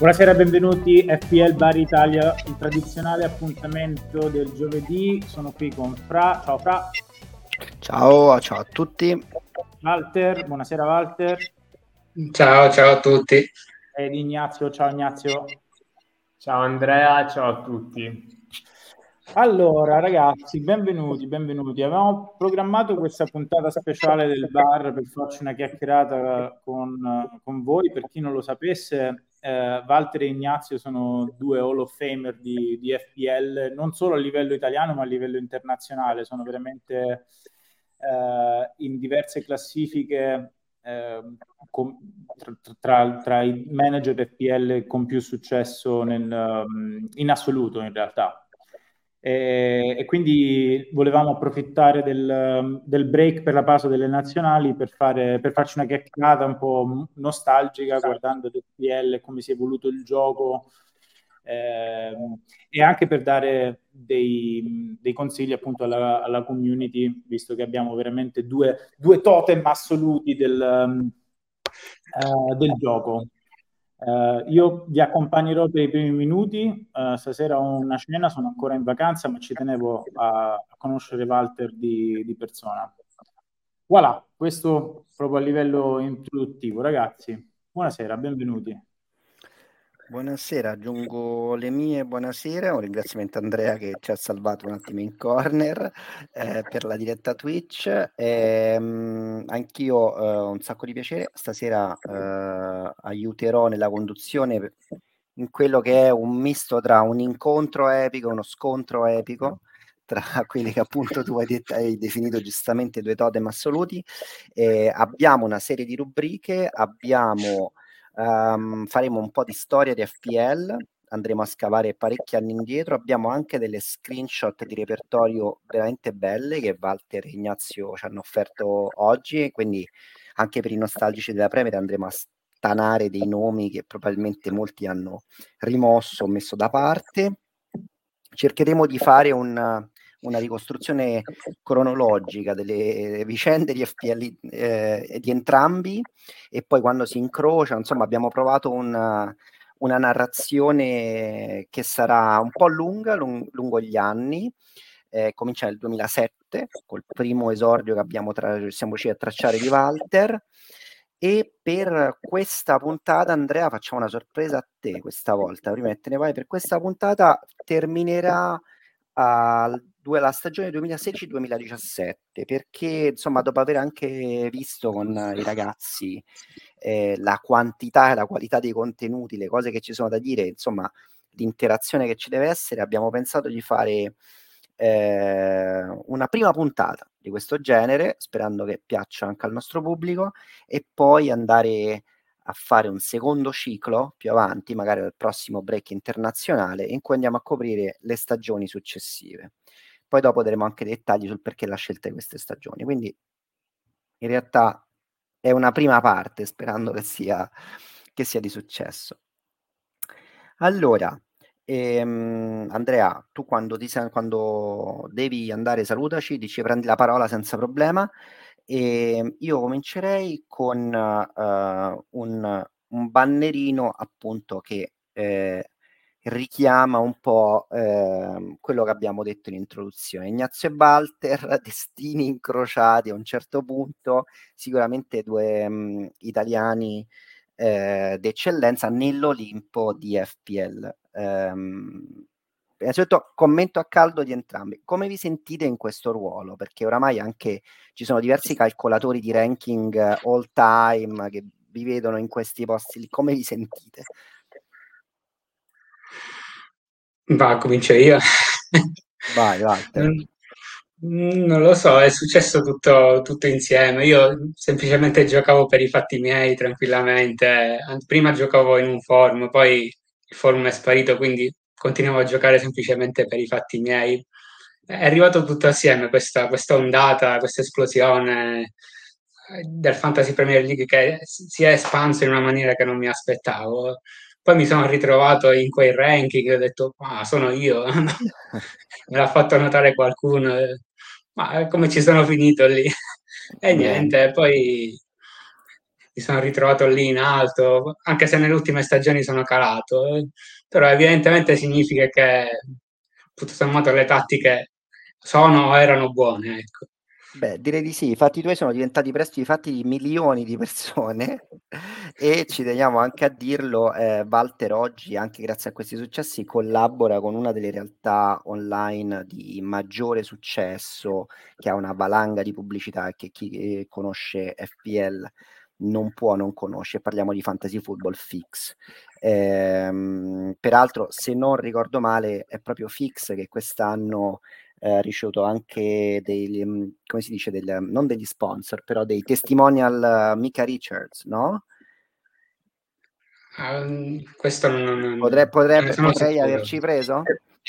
Buonasera, benvenuti FPL Bar Italia, il tradizionale appuntamento del giovedì. Sono qui con Fra. Ciao Fra. Ciao, ciao a tutti. Walter, buonasera Walter. Ciao, ciao a tutti. Ed Ignazio, ciao Ignazio. Ciao Andrea, ciao a tutti. Allora, ragazzi, benvenuti, benvenuti. Avevamo programmato questa puntata speciale del bar per farci una chiacchierata con, con voi. Per chi non lo sapesse, eh, Walter e Ignazio sono due Hall of Famer di, di, FPL, non solo a livello italiano, ma a livello internazionale. Sono veramente eh, in diverse classifiche eh, con, tra, tra, tra, i manager FPL con più successo nel, in assoluto, in realtà. E, e, quindi volevamo approfittare del, del, break per la pausa delle nazionali per, fare, per farci una chiacchierata un po' nostalgica guardando l'FPL come si è evoluto il gioco eh, e anche per dare dei, dei consigli appunto alla, alla, community visto che abbiamo veramente due, due totem assoluti del, uh, del gioco Uh, io vi accompagnerò per i primi minuti, uh, stasera ho una cena, sono ancora in vacanza, ma ci tenevo a, a conoscere Walter di, di, persona. Voilà, questo proprio a livello introduttivo. Ragazzi, buonasera, benvenuti. Buonasera, aggiungo le mie buonasera, un ringraziamento a Andrea che ci ha salvato un attimo in corner eh, per la diretta Twitch. E, um, anch'io eh, un sacco di piacere, stasera eh, aiuterò nella conduzione in quello che è un misto tra un incontro epico e uno scontro epico tra quelli che appunto tu hai, detto, hai definito giustamente due totem assoluti. abbiamo una serie di rubriche, abbiamo Um, faremo un po' di storia di FPL, andremo a scavare parecchi anni indietro. Abbiamo anche delle screenshot di repertorio veramente belle che Walter e Ignazio ci hanno offerto oggi, quindi anche per i nostalgici della Premier andremo a stanare dei nomi che probabilmente molti hanno rimosso o messo da parte. Cercheremo di fare un, una ricostruzione cronologica delle vicende di FPL eh, di entrambi e poi quando si incrocia, insomma, abbiamo provato una, una narrazione che sarà un po' lunga, lung- lungo gli anni. Eh, comincia nel 2007 col primo esordio che abbiamo tra- siamo riusciti a tracciare di Walter e per questa puntata Andrea facciamo una sorpresa a te questa volta prima che te ne vai per questa puntata terminerà al la stagione 2016-2017 perché insomma dopo aver anche visto con i ragazzi eh, la quantità e la qualità dei contenuti, le cose che ci sono da dire, insomma l'interazione che ci deve essere, abbiamo pensato di fare eh, una prima puntata di questo genere, sperando che piaccia anche al nostro pubblico, e poi andare a fare un secondo ciclo più avanti, magari al prossimo break internazionale, in cui andiamo a coprire le stagioni successive. Poi dopo daremo anche dettagli sul perché la scelta di queste stagioni. Quindi in realtà è una prima parte, sperando che sia, che sia di successo. Allora, ehm, Andrea, tu quando, ti, quando devi andare salutaci, dici prendi la parola senza problema. E ehm, io comincerei con uh, un, un, bannerino appunto che eh, richiama un po' eh, quello che abbiamo detto in introduzione. Ignazio e Walter, destini incrociati a un certo punto, sicuramente due mh, mm, italiani eh, d'eccellenza nell'Olimpo di FPL. Um, innanzitutto commento a caldo di entrambi. Come vi sentite in questo ruolo? Perché oramai anche ci sono diversi calcolatori di ranking all time che vi vedono in questi posti. Come vi sentite? Va, comincio io. Vai, vai. Non lo so, è successo tutto, tutto insieme. Io semplicemente giocavo per i fatti miei tranquillamente. Prima giocavo in un forum, poi il forum è sparito, quindi continuavo a giocare semplicemente per i fatti miei. È arrivato tutto assieme questa, questa ondata, questa esplosione del Fantasy Premier League che si è espanso in una maniera che non mi aspettavo. Poi mi sono ritrovato in quei ranking e ho detto, ma sono io, me l'ha fatto notare qualcuno, ma come ci sono finito lì? E niente, poi mi sono ritrovato lì in alto, anche se nelle ultime stagioni sono calato, eh. però evidentemente significa che tutto sommato le tattiche sono o erano buone, ecco. Beh, direi di sì, i fatti tuoi sono diventati presto i fatti di milioni di persone e ci teniamo anche a dirlo, eh, Walter oggi, anche grazie a questi successi, collabora con una delle realtà online di maggiore successo, che ha una valanga di pubblicità e che chi eh, conosce FPL non può non conoscere, parliamo di Fantasy Football Fix. Ehm, peraltro, se non ricordo male, è proprio Fix che quest'anno eh, ricevuto anche dei, mm, come si dice, del, non degli sponsor, però dei testimonial uh, Mika Richards, no? Um, questo non, non Potrei, potrebbe, non potrei averci preso?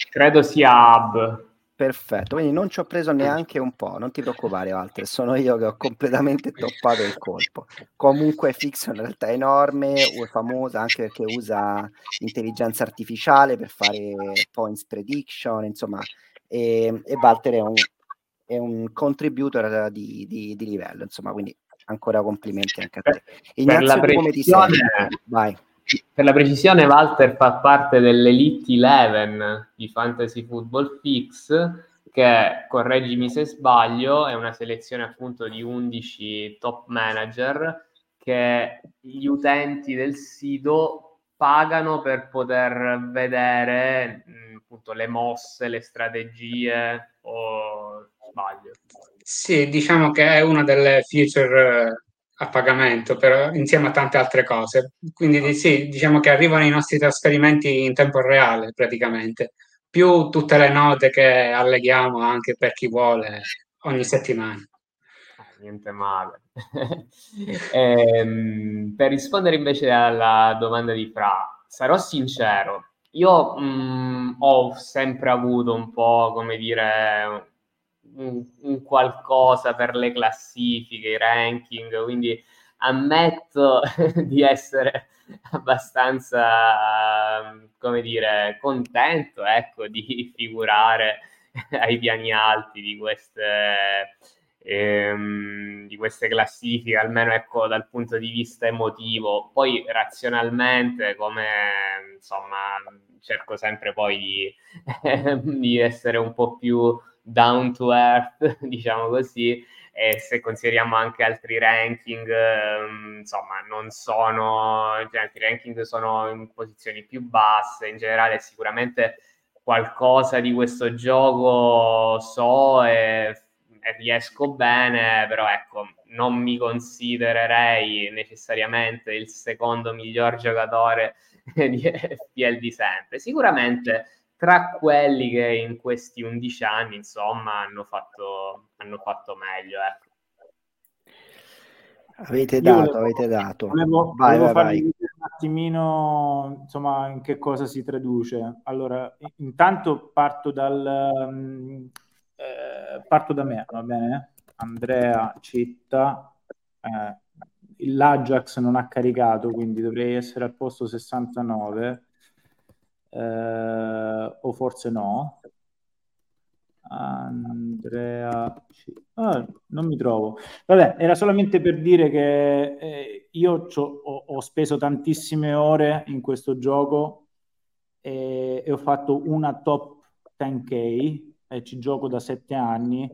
Credo sia Hub. Perfetto, quindi non ci ho preso neanche un po', non ti preoccupare Walter, sono io che ho completamente toppato il colpo. Comunque Fix è una realtà enorme, famosa anche perché usa intelligenza artificiale per fare points prediction, insomma e, e Walter è un, è un contributor di, di, di, livello, insomma, quindi ancora complimenti anche a te. Ignazio, per la come ti senti? Vai. Per la precisione, Walter fa parte dell'Elite 11 di Fantasy Football Fix, che, correggimi se sbaglio, è una selezione appunto di 11 top manager che gli utenti del sito pagano per poter vedere appunto le mosse, le strategie o sbaglio? Sì, diciamo che è una delle feature eh, a pagamento, però insieme a tante altre cose. Quindi sì, diciamo che arrivano i nostri trasferimenti in tempo reale praticamente, più tutte le note che alleghiamo anche per chi vuole ogni settimana. Eh, niente male. ehm, per rispondere invece alla domanda di Fra, sarò sincero, io mh, mm, ho sempre avuto un po', come dire, un, un, qualcosa per le classifiche, i ranking, quindi ammetto di essere abbastanza, come dire, contento, ecco, di figurare ai piani alti di queste ehm, di queste classifiche, almeno ecco dal punto di vista emotivo. Poi razionalmente, come insomma, cerco sempre poi di, di essere un po' più down to earth, diciamo così, e se consideriamo anche altri ranking, ehm, insomma, non sono, cioè, altri ranking sono in posizioni più basse, in generale sicuramente qualcosa di questo gioco so e riesco bene, però ecco, non mi considererei necessariamente il secondo miglior giocatore di FPL di sempre. Sicuramente tra quelli che in questi 11 anni, insomma, hanno fatto, hanno fatto meglio. Ecco. Avete dato, volevo, avete dato. Volevo, vai, volevo vai, vai. un attimino, insomma, in che cosa si traduce. Allora, intanto parto dal... Eh, parto da me, va bene? Andrea Citta, eh, l'Ajax non ha caricato, quindi dovrei essere al posto 69, eh, o forse no. Andrea, ah, non mi trovo. Vabbè, era solamente per dire che eh, io ho, ho, speso tantissime ore in questo gioco e, e ho fatto una top 10k e ci gioco da sette anni,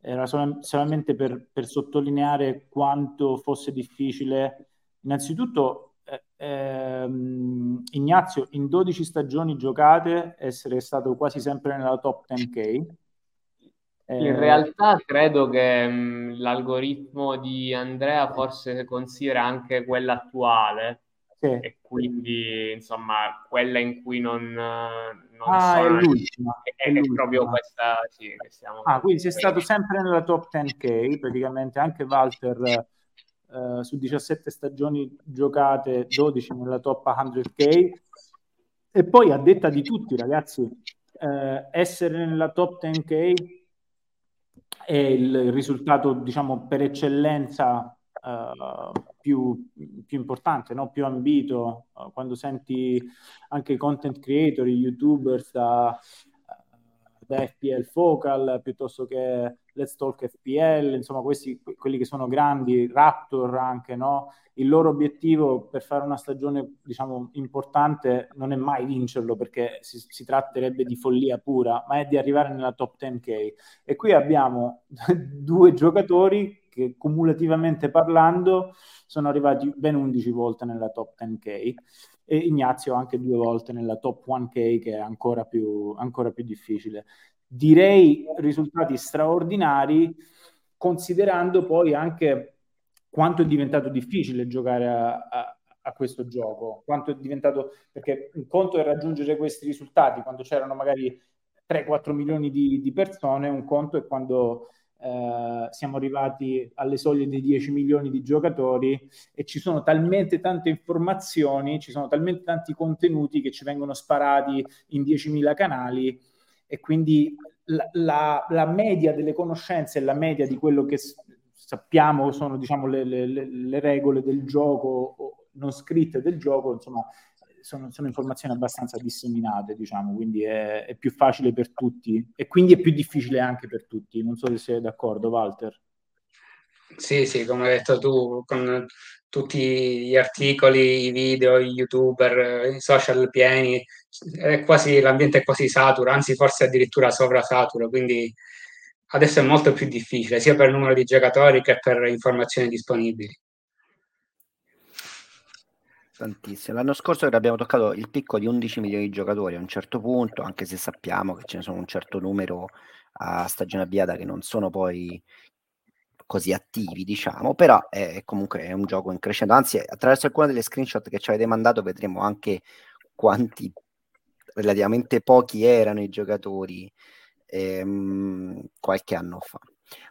era sol- solamente per, per, sottolineare quanto fosse difficile. Innanzitutto, eh, ehm, Ignazio, in 12 stagioni giocate, essere stato quasi sempre nella top 10K. In eh, realtà credo che mh, l'algoritmo di Andrea forse considera anche quella attuale, sì. e quindi insomma quella in cui non, non ah, sono è l'ultima è, è, è proprio questa sì, che stiamo ah quindi sei stato sempre nella top 10k praticamente anche Walter eh, su 17 stagioni giocate 12 nella top 100k e poi a detta di tutti ragazzi eh, essere nella top 10k è il risultato diciamo per eccellenza uh, più, più, importante, no? più ambito, uh, quando senti anche i content creator, i youtubers da, da FPL Focal piuttosto che Let's Talk FPL, insomma questi, quelli che sono grandi, Raptor anche, no? Il loro obiettivo per fare una stagione, diciamo, importante non è mai vincerlo perché si, si tratterebbe di follia pura, ma è di arrivare nella top 10K. E qui abbiamo due giocatori che cumulativamente parlando sono arrivati ben 11 volte nella top 10K e Ignazio anche due volte nella top 1K che è ancora più, ancora più difficile. Direi risultati straordinari considerando poi anche quanto è diventato difficile giocare a, a, a, questo gioco, quanto è diventato, perché un conto è raggiungere questi risultati quando c'erano magari 3-4 milioni di, di persone, un conto è quando eh, siamo arrivati alle soglie dei 10 milioni di giocatori e ci sono talmente tante informazioni, ci sono talmente tanti contenuti che ci vengono sparati in 10.000 canali e quindi la, la, la media delle conoscenze e la media di quello che sappiamo sono diciamo, le, le, le regole del gioco non scritte del gioco, insomma, sono, sono, informazioni abbastanza disseminate, diciamo, quindi è, è, più facile per tutti e quindi è più difficile anche per tutti. Non so se sei d'accordo, Walter. Sì, sì, come hai detto tu, con tutti gli articoli, i video, i youtuber, i social pieni, quasi, l'ambiente è quasi saturo, anzi forse addirittura sovrasaturo, quindi adesso è molto più difficile, sia per numero di giocatori che per informazioni disponibili tantissimo. L'anno scorso abbiamo toccato il picco di 11 milioni di giocatori a un certo punto, anche se sappiamo che ce ne sono un certo numero a stagione avviata che non sono poi così attivi, diciamo, però è comunque è un gioco in crescendo. Anzi, attraverso alcune delle screenshot che ci avete mandato vedremo anche quanti relativamente pochi erano i giocatori ehm, qualche anno fa.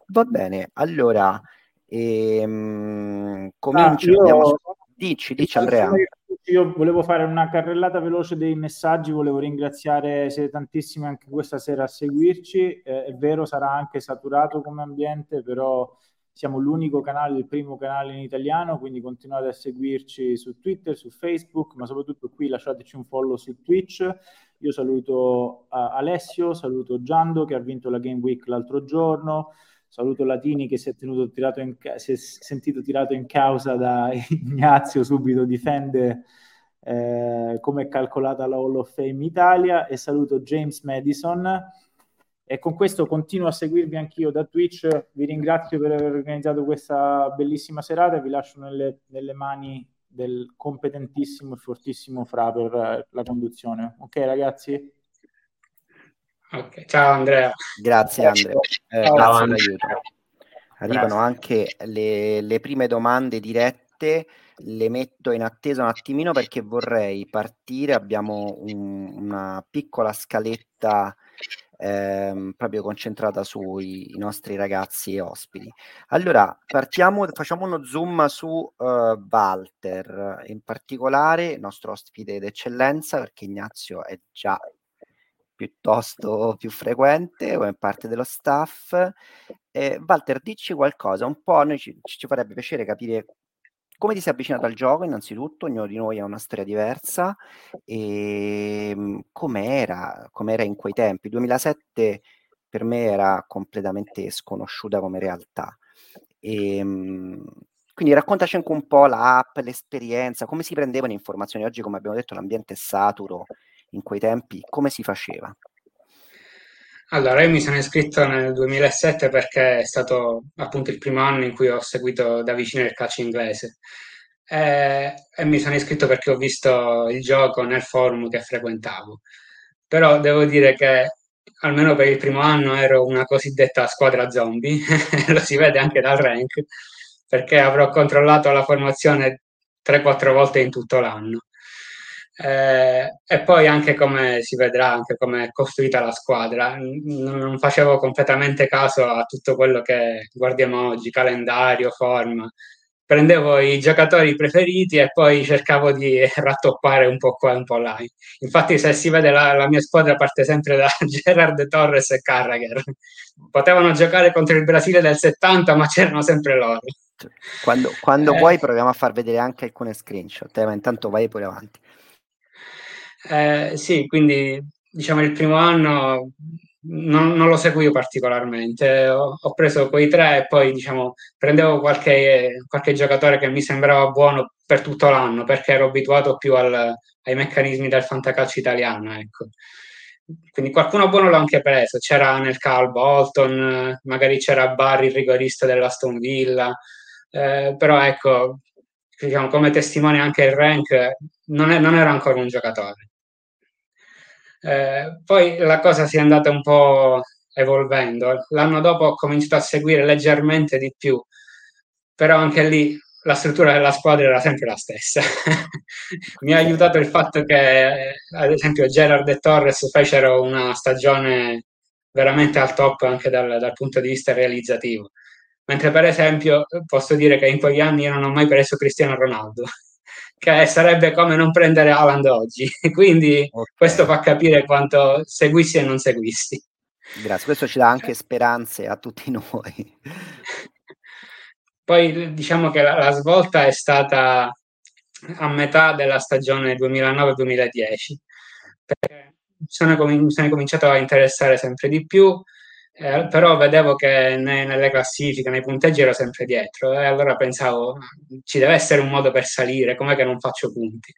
Va bene, allora ehm, comincio. Ah, io... Dici, dici Andrea. Io volevo fare una carrellata veloce dei messaggi, volevo ringraziare, siete tantissimi anche questa sera a seguirci, eh, è vero sarà anche saturato come ambiente, però siamo l'unico canale, il primo canale in italiano, quindi continuate a seguirci su Twitter, su Facebook, ma soprattutto qui lasciateci un follow su Twitch. Io saluto uh, Alessio, saluto Giando che ha vinto la Game Week l'altro giorno, Saluto Latini che si è, in, si è sentito tirato in causa da Ignazio, subito difende eh, come è calcolata la Hall of Fame Italia e saluto James Madison. E con questo continuo a seguirvi anch'io da Twitch. Vi ringrazio per aver organizzato questa bellissima serata e vi lascio nelle, nelle mani del competentissimo e fortissimo Fra per la conduzione. Ok ragazzi? Okay. Ciao Andrea. Grazie Andrea. Eh, Ciao, grazie l'aiuto. Arrivano grazie. anche le, le, prime domande dirette, le metto in attesa un attimino perché vorrei partire, abbiamo un, una piccola scaletta ehm, proprio concentrata sui nostri ragazzi e ospiti. Allora, partiamo, facciamo uno zoom su uh, Walter, in particolare il nostro ospite d'eccellenza, perché Ignazio è già piuttosto più frequente come parte dello staff. Eh, Walter, dici qualcosa, un po' noi ci, ci farebbe piacere capire come ti sei avvicinato al gioco, innanzitutto, ognuno di noi ha una storia diversa, e ehm, com'era, com'era in quei tempi. 2007 per me era completamente sconosciuta come realtà. E, ehm, quindi raccontaci anche un po' l'app, l'esperienza, come si prendevano informazioni. Oggi, come abbiamo detto, l'ambiente è saturo in quei tempi, come si faceva? Allora, io mi sono iscritto nel 2007 perché è stato appunto il primo anno in cui ho seguito da vicino il calcio inglese. E, e mi sono iscritto perché ho visto il gioco nel forum che frequentavo. Però devo dire che almeno per il primo anno ero una cosiddetta squadra zombie, lo si vede anche dal rank, perché avrò controllato la formazione 3-4 volte in tutto l'anno. Eh, e poi anche come si vedrà, anche come è costruita la squadra. non facevo completamente caso a tutto quello che guardiamo oggi, calendario, forma. Prendevo i giocatori preferiti e poi cercavo di rattoppare un po' qua e un po' là. Infatti, se si vede la, la mia squadra parte sempre da Gerard Torres e Carragher. Potevano giocare contro il Brasile del 70, ma c'erano sempre loro. Quando, quando eh, vuoi proviamo a far vedere anche alcune screenshot, eh, ma intanto vai pure avanti. Eh, sì, quindi diciamo il primo anno non, non, lo seguivo particolarmente. Ho, ho, preso quei tre e poi diciamo prendevo qualche, qualche, giocatore che mi sembrava buono per tutto l'anno perché ero abituato più al, ai meccanismi del fantacalcio italiano. Ecco. Quindi qualcuno buono l'ho anche preso. C'era nel Cal Bolton, magari c'era Barry, il rigorista dell'Aston Villa. Eh, però ecco, diciamo, come testimone anche il rank, non, è, non era ancora un giocatore. Eh, poi la cosa si è andata un po' evolvendo. L'anno dopo ho cominciato a seguire leggermente di più, però anche lì la struttura della squadra era sempre la stessa. Mi ha aiutato il fatto che, ad esempio, Gerard e Torres fecero una stagione veramente al top anche dal, dal punto di vista realizzativo. Mentre, per esempio, posso dire che in quegli anni io non ho mai preso Cristiano Ronaldo che sarebbe come non prendere Haaland oggi. Quindi okay. questo fa capire quanto seguissi e non seguissi. Grazie, questo ci dà anche speranze a tutti noi. Poi diciamo che la, la svolta è stata a metà della stagione 2009-2010, perché sono, mi sono cominciato a interessare sempre di più eh, però vedevo che ne, nelle classifiche, nei punteggi ero sempre dietro e allora pensavo ci deve essere un modo per salire, com'è che non faccio punti?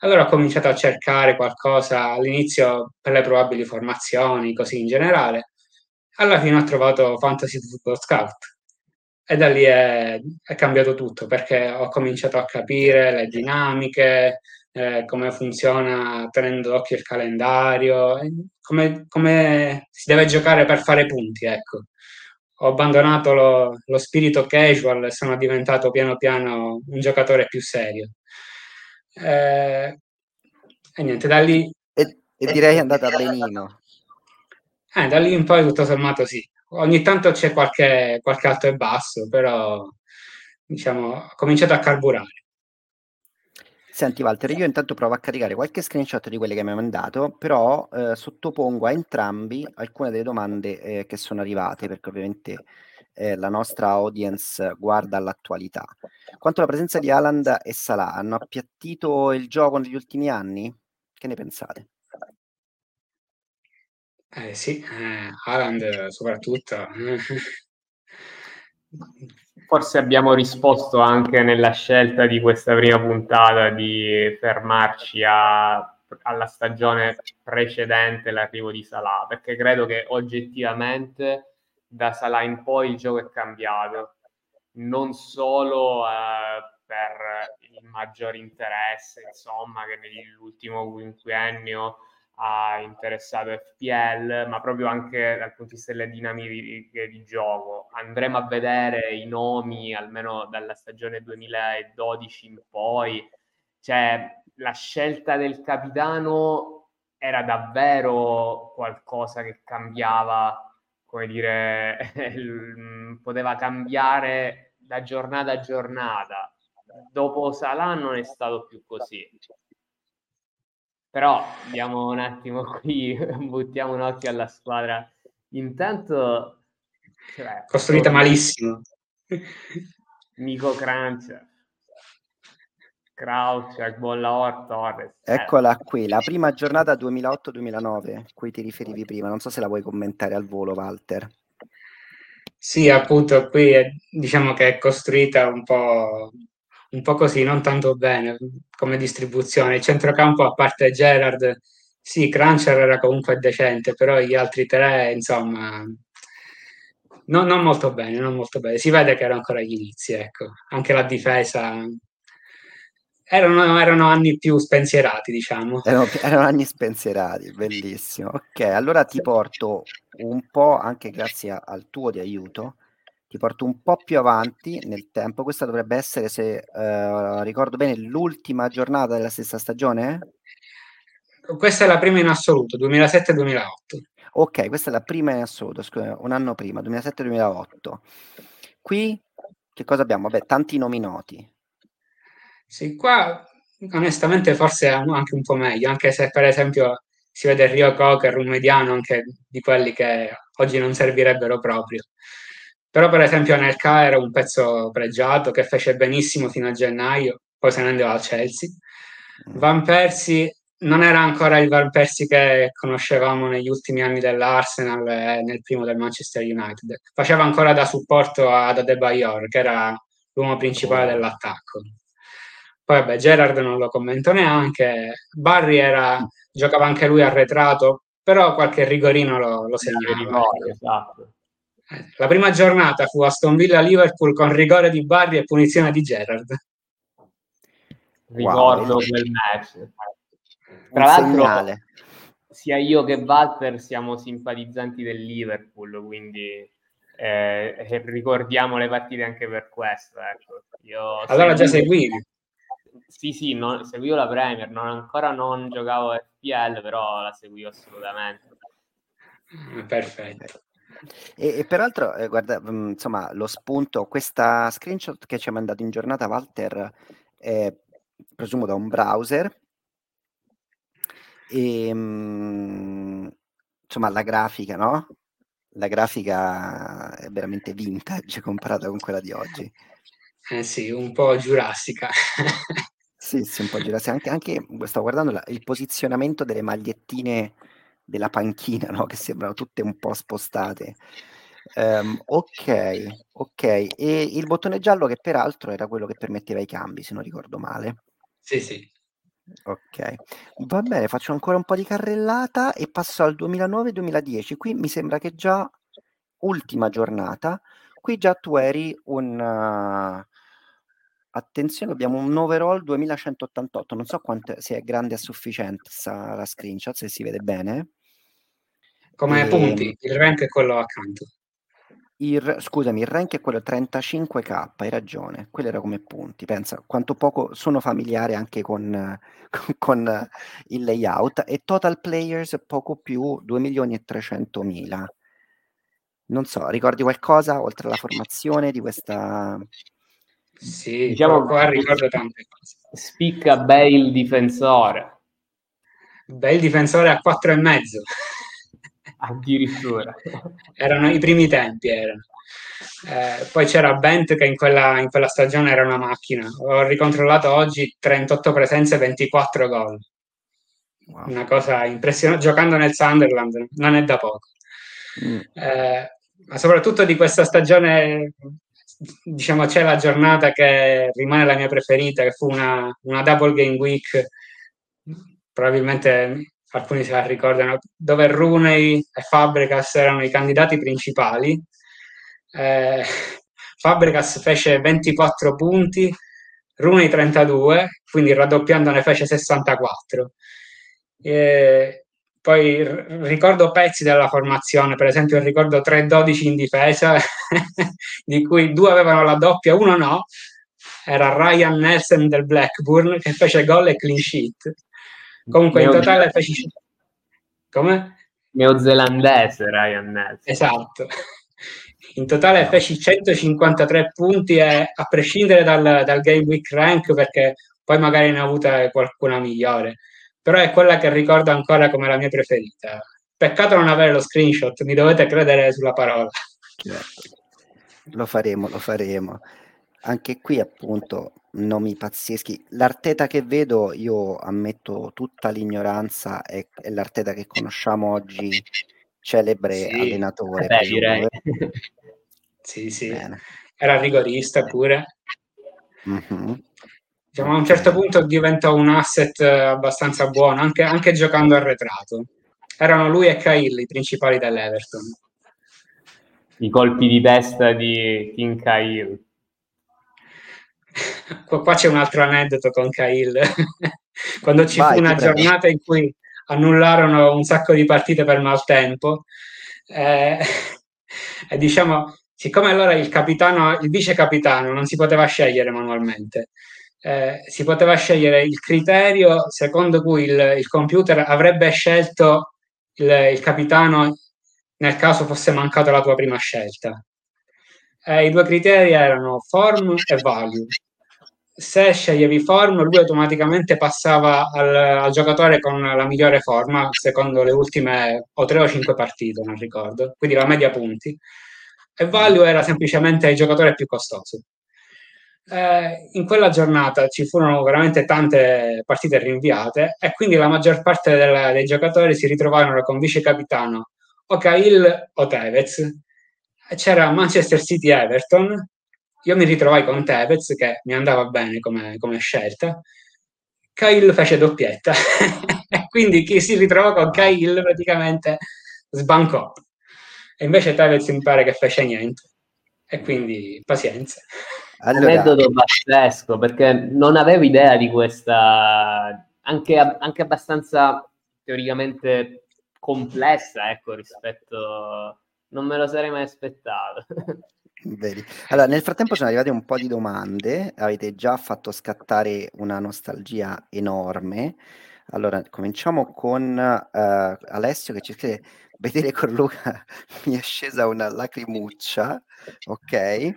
Allora ho cominciato a cercare qualcosa all'inizio per le probabili formazioni, così in generale. Alla fine ho trovato Fantasy Football Scout e da lì è, è cambiato tutto perché ho cominciato a capire le dinamiche, eh, come funziona tenendo d'occhio il calendario, come, come, si deve giocare per fare punti. Ecco. Ho abbandonato lo, lo, spirito casual e sono diventato piano piano un giocatore più serio. Eh, e niente, da lì... E, e direi è andata benino. Eh, da lì in poi tutto sommato sì. Ogni tanto c'è qualche, qualche alto e basso, però diciamo, ho cominciato a carburare. Senti Walter, io intanto provo a caricare qualche screenshot di quelle che mi hai mandato, però eh, sottopongo a entrambi alcune delle domande eh, che sono arrivate, perché ovviamente eh, la nostra audience guarda all'attualità. Quanto alla presenza di Haaland e Salah, hanno appiattito il gioco negli ultimi anni? Che ne pensate? Eh sì, eh, Haaland soprattutto. Forse abbiamo risposto anche nella scelta di questa prima puntata di fermarci a, alla stagione precedente l'arrivo di Salah, perché credo che oggettivamente da Salah in poi il gioco è cambiato, non solo eh, per il maggior interesse, insomma, che nell'ultimo quinquennio ha interessato FPL, ma proprio anche dal punto di vista delle dinamiche di gioco. Andremo a vedere i nomi almeno dalla stagione 2012 in poi. Cioè, la scelta del capitano era davvero qualcosa che cambiava, come dire, poteva cambiare da giornata a giornata. Dopo Salah non è stato più così. Però andiamo un attimo qui, buttiamo un occhio alla squadra. Intanto... Cioè, Costruita come... malissimo. Nico Crunch, Crouch, Bolla Torres. Eh. Eccola qui, la prima giornata 2008-2009, cui ti riferivi prima. Non so se la vuoi commentare al volo, Walter. Sì, appunto, qui è, diciamo che è costruita un po' un po' così, non tanto bene come distribuzione. Il centrocampo, a parte Gerard, sì, Cruncher era comunque decente, però gli altri tre, insomma, non, non, molto bene, non molto bene. Si vede che erano ancora agli inizi, ecco. Anche la difesa... Erano, erano anni più spensierati, diciamo. Erano, erano, anni spensierati, bellissimo. Ok, allora ti porto un po', anche grazie al tuo di aiuto, ti porto un po' più avanti nel tempo. Questa dovrebbe essere, se eh, ricordo bene, l'ultima giornata della stessa stagione? Questa è la prima in assoluto, 2007-2008. Ok, questa è la prima in assoluto, scusa, un anno prima, 2007-2008. Qui che cosa abbiamo? Vabbè, tanti nomi noti. Sì, qua onestamente forse anche un po' meglio, anche se per esempio si vede Rio Cocker, un mediano anche di quelli che oggi non servirebbero proprio. Però per esempio Anelka era un pezzo pregiato che fece benissimo fino a gennaio, poi se ne andava al Chelsea. Mm. Van Persie non era ancora il Van Persie che conoscevamo negli ultimi anni dell'Arsenal e nel primo del Manchester United. Faceva ancora da supporto ad Adebayor, che era l'uomo principale dell'attacco. Poi vabbè, Gerard non lo commento neanche. Barry era, giocava anche lui arretrato, però qualche rigorino lo, lo segnava. Rigore, esatto. La prima giornata fu Aston Villa-Liverpool con rigore di Barry e punizione di Gerard. Ricordo wow. quel match. Tra l'altro, segnale. sia io che Walter siamo simpatizzanti del Liverpool, quindi eh, ricordiamo le partite anche per questo. Ecco. Io allora già seguivi? Sì, sì, non, seguivo la Premier, non, ancora non giocavo FPL, però la seguivo assolutamente. Perfetto. E, e peraltro, eh, guarda, mh, mm, insomma, lo spunto, questa screenshot che ci ha mandato in giornata Walter è presumo da un browser e ehm, insomma la grafica, no? La grafica è veramente vintage comparata con quella di oggi. Eh sì, un po' giurassica. sì, sì, un po' giurassica. Anche, anche sto guardando la, il posizionamento delle magliettine della panchina, no? Che sembrano tutte un po' spostate. Um, ok, ok. E il bottone giallo che peraltro era quello che permetteva i cambi, se non ricordo male. Sì, sì. Ok, va bene, faccio ancora un po' di carrellata e passo al 2009-2010. Qui mi sembra che già ultima giornata, qui già tu eri un... Uh, attenzione, abbiamo un overall 2188, non so quanto, se è grande a sufficienza la screenshot, se si vede bene. Come e... punti, il rank è quello accanto. Il, scusami, il rank è quello 35k, hai ragione, quello era come punti. Pensa quanto poco sono familiare anche con, con, con il layout e total players poco più 2 milioni e 300 mila. Non so, ricordi qualcosa oltre alla formazione di questa... Sì, diciamo qua ricordo tante cose. Spicca Bale difensore. Bale difensore a 4 e mezzo. Addirittura. erano i primi tempi, erano. Eh, poi c'era Bent che in quella, in quella, stagione era una macchina. Ho ricontrollato oggi 38 presenze, 24 gol. Wow. Una cosa impressionante. Giocando nel Sunderland non è da poco. Mm. Eh, ma soprattutto di questa stagione, diciamo, c'è la giornata che rimane la mia preferita, che fu una, una double game week. Probabilmente alcuni se la ricordano, dove Rooney e Fabregas erano i candidati principali. Eh, Fabregas fece 24 punti, Rooney 32, quindi raddoppiando ne fece 64. Eh, poi ricordo pezzi della formazione, per esempio ricordo 3-12 in difesa, di cui due avevano la doppia, uno no, era Ryan Nelson del Blackburn che fece gol e clean sheet. Comunque in totale feci... Come? Neozelandese Ryan Nelson. Esatto. In totale feci 153 punti e a prescindere dal, dal Game Week Rank perché poi magari ne ho avuta qualcuna migliore, però è quella che ricordo ancora come la mia preferita. Peccato non avere lo screenshot, mi dovete credere sulla parola. Certo. Lo faremo, lo faremo. Anche qui appunto nomi pazzeschi. L'Arteta che vedo, io ammetto tutta l'ignoranza, è, è l'Arteta che conosciamo oggi, celebre sì, allenatore. Beh, direi. sì, sì. Bene. Era rigorista pure. Mm-hmm. Diciamo, a un certo punto diventa un asset abbastanza buono, anche, anche giocando arretrato. Erano lui e Cahill i principali dell'Everton. I colpi di testa di King Cahill qua c'è un altro aneddoto con Cahill. Quando ci Vai, fu una giornata in cui annullarono un sacco di partite per maltempo, eh, e diciamo, siccome allora il capitano, il vice capitano non si poteva scegliere manualmente, eh, si poteva scegliere il criterio secondo cui il, il computer avrebbe scelto il, il, capitano nel caso fosse mancata la tua prima scelta. Eh, I due criteri erano form e value se sceglievi form, lui automaticamente passava al, al, giocatore con la migliore forma, secondo le ultime o tre o cinque partite, non ricordo, quindi la media punti. E value era semplicemente il giocatore più costoso. Eh, in quella giornata ci furono veramente tante partite rinviate e quindi la maggior parte del, dei giocatori si ritrovarono con vice capitano o Cahill o Tevez. C'era Manchester City Everton. Io mi ritrovai con Tevez che mi andava bene come, come scelta. Cahill fece doppietta. quindi chi si ritrovò con Cahill praticamente sbancò. E invece Tevez mi pare che fece niente. E quindi pazienza. Allora... Aneddoto pazzesco, perché non avevo idea di questa, anche, anche abbastanza teoricamente complessa, ecco, rispetto... Non me lo sarei mai aspettato. Vedi. Allora, nel frattempo sono arrivate un po' di domande, avete già fatto scattare una nostalgia enorme. Allora, cominciamo con uh, Alessio che ci scrive, vedere con Luca mi è scesa una lacrimuccia, ok?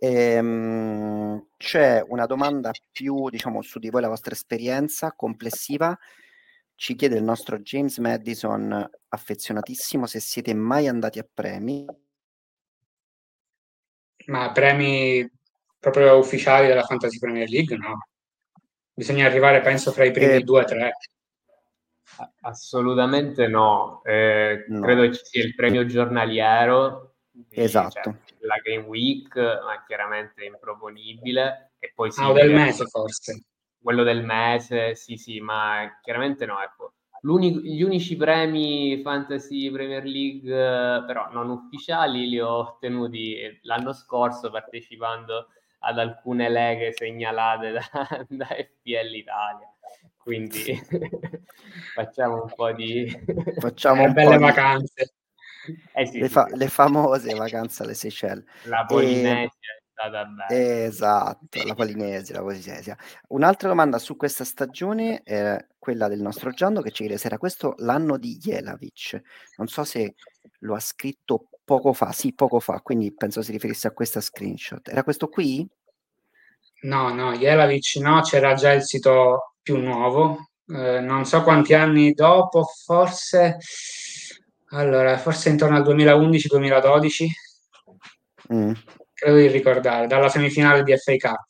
Ehm, c'è una domanda più, diciamo, su di voi, la vostra esperienza complessiva. Ci chiede il nostro James Madison, affezionatissimo, se siete mai andati a premi. Ma premi proprio ufficiali della Fantasy Premier League, no? Bisogna arrivare, penso, fra i primi eh, due o tre. Assolutamente no. Eh, no. Credo ci sia il premio giornaliero. Esatto. Cioè, la Game Week, ma chiaramente improponibile. E poi sì, ah, del mese forse. Quello del mese, sì, sì, ma chiaramente no, ecco. gli unici premi Fantasy Premier League, però non ufficiali, li ho ottenuti l'anno scorso partecipando ad alcune leghe segnalate da, da FPL Italia. Quindi facciamo un po' di... Facciamo un belle po di... vacanze. Eh sì, le, fa- sì, le, famose vacanze alle Seychelles. La Polinesia e... è stata bella. Esatto, la Polinesia, la Polinesia. Un'altra domanda su questa stagione è quella del nostro Giando che ci chiede se era questo l'anno di Jelavic. Non so se lo ha scritto poco fa, sì, poco fa, quindi penso si riferisse a questa screenshot. Era questo qui? No, no, Jelavic no, c'era già il sito più nuovo, eh, non so quanti anni dopo, forse allora, forse intorno al 2011-2012, mm. credo di ricordare, dalla semifinale di FA Cup.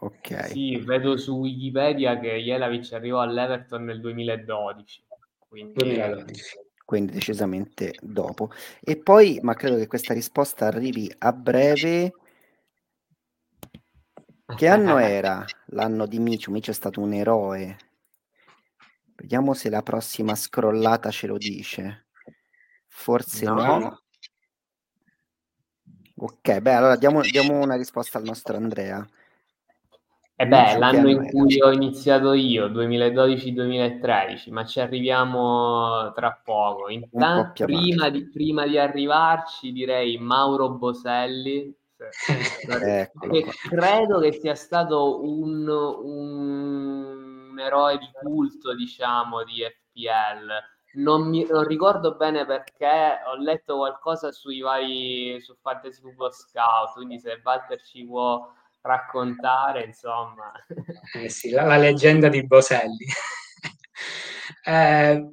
Ok. Sì, vedo su Wikipedia che Jelavic arrivò all'Everton nel 2012. Quindi... 2012. Quindi decisamente dopo. E poi, ma credo che questa risposta arrivi a breve. Che anno era l'anno di Micio? Micio è stato un eroe Vediamo se la prossima scrollata ce lo dice. Forse no. no. Ok, beh, allora diamo, diamo, una risposta al nostro Andrea. E eh beh, l'anno in cui ho iniziato io, 2012-2013, ma ci arriviamo tra poco. Intanto, prima di, prima di arrivarci, direi Mauro Boselli, Eccolo credo che sia stato un, un un eroe di culto, diciamo, di FPL. Non, mi, non ricordo bene perché ho letto qualcosa sui vari su Fantasy Football Scout, quindi se Walter ci può raccontare, insomma. Eh sì, la, la leggenda di Boselli. eh,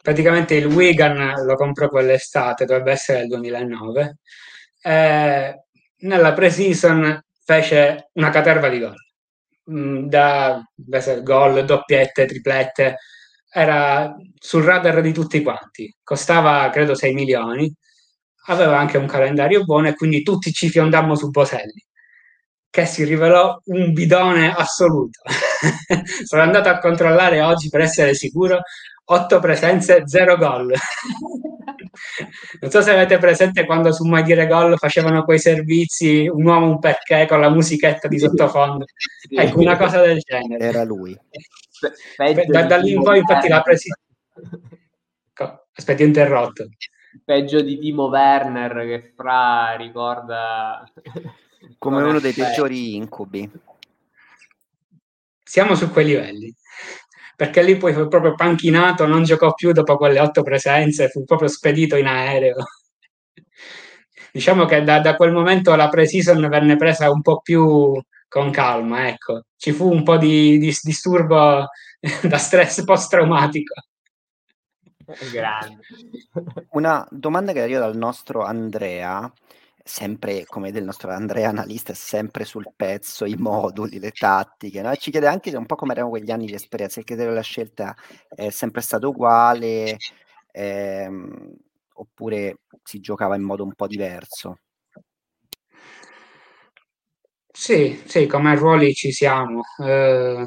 praticamente il Wigan lo comprò quell'estate, dovrebbe essere il 2009. Eh, nella pre-season fece una caterva di gol Mm, da gol, doppiette, triplette, era sul radar di tutti quanti. Costava credo 6 milioni, aveva anche un calendario buono e quindi tutti ci fiondammo su Boselli, che si rivelò un bidone assoluto. Sono andato a controllare oggi per essere sicuro, 8 presenze, 0 gol. non so se avete presente quando su Mai Dire Gol facevano quei servizi un uomo un perché con la musichetta di sottofondo. Sì. Ecco, una cosa del genere. Era lui. Da, da lì in poi infatti la presi... Aspetti, interrotto. Peggio di Timo Werner che fra ricorda... Come uno dei peggiori incubi. Siamo su quei livelli perché lì poi fu proprio panchinato, non giocò più dopo quelle otto presenze, fu proprio spedito in aereo. diciamo che da, da quel momento la pre-season venne presa un po' più con calma, ecco. Ci fu un po' di, di disturbo da stress post-traumatico. Grande. Una domanda che arriva dal nostro Andrea sempre, come del nostro Andrea analista, sempre sul pezzo, i moduli, le tattiche, no? ci chiede anche un po' come erano quegli anni di esperienza, il criterio della scelta è sempre stato uguale ehm, oppure si giocava in modo un po' diverso? Sì, sì, come ruoli ci siamo. Eh,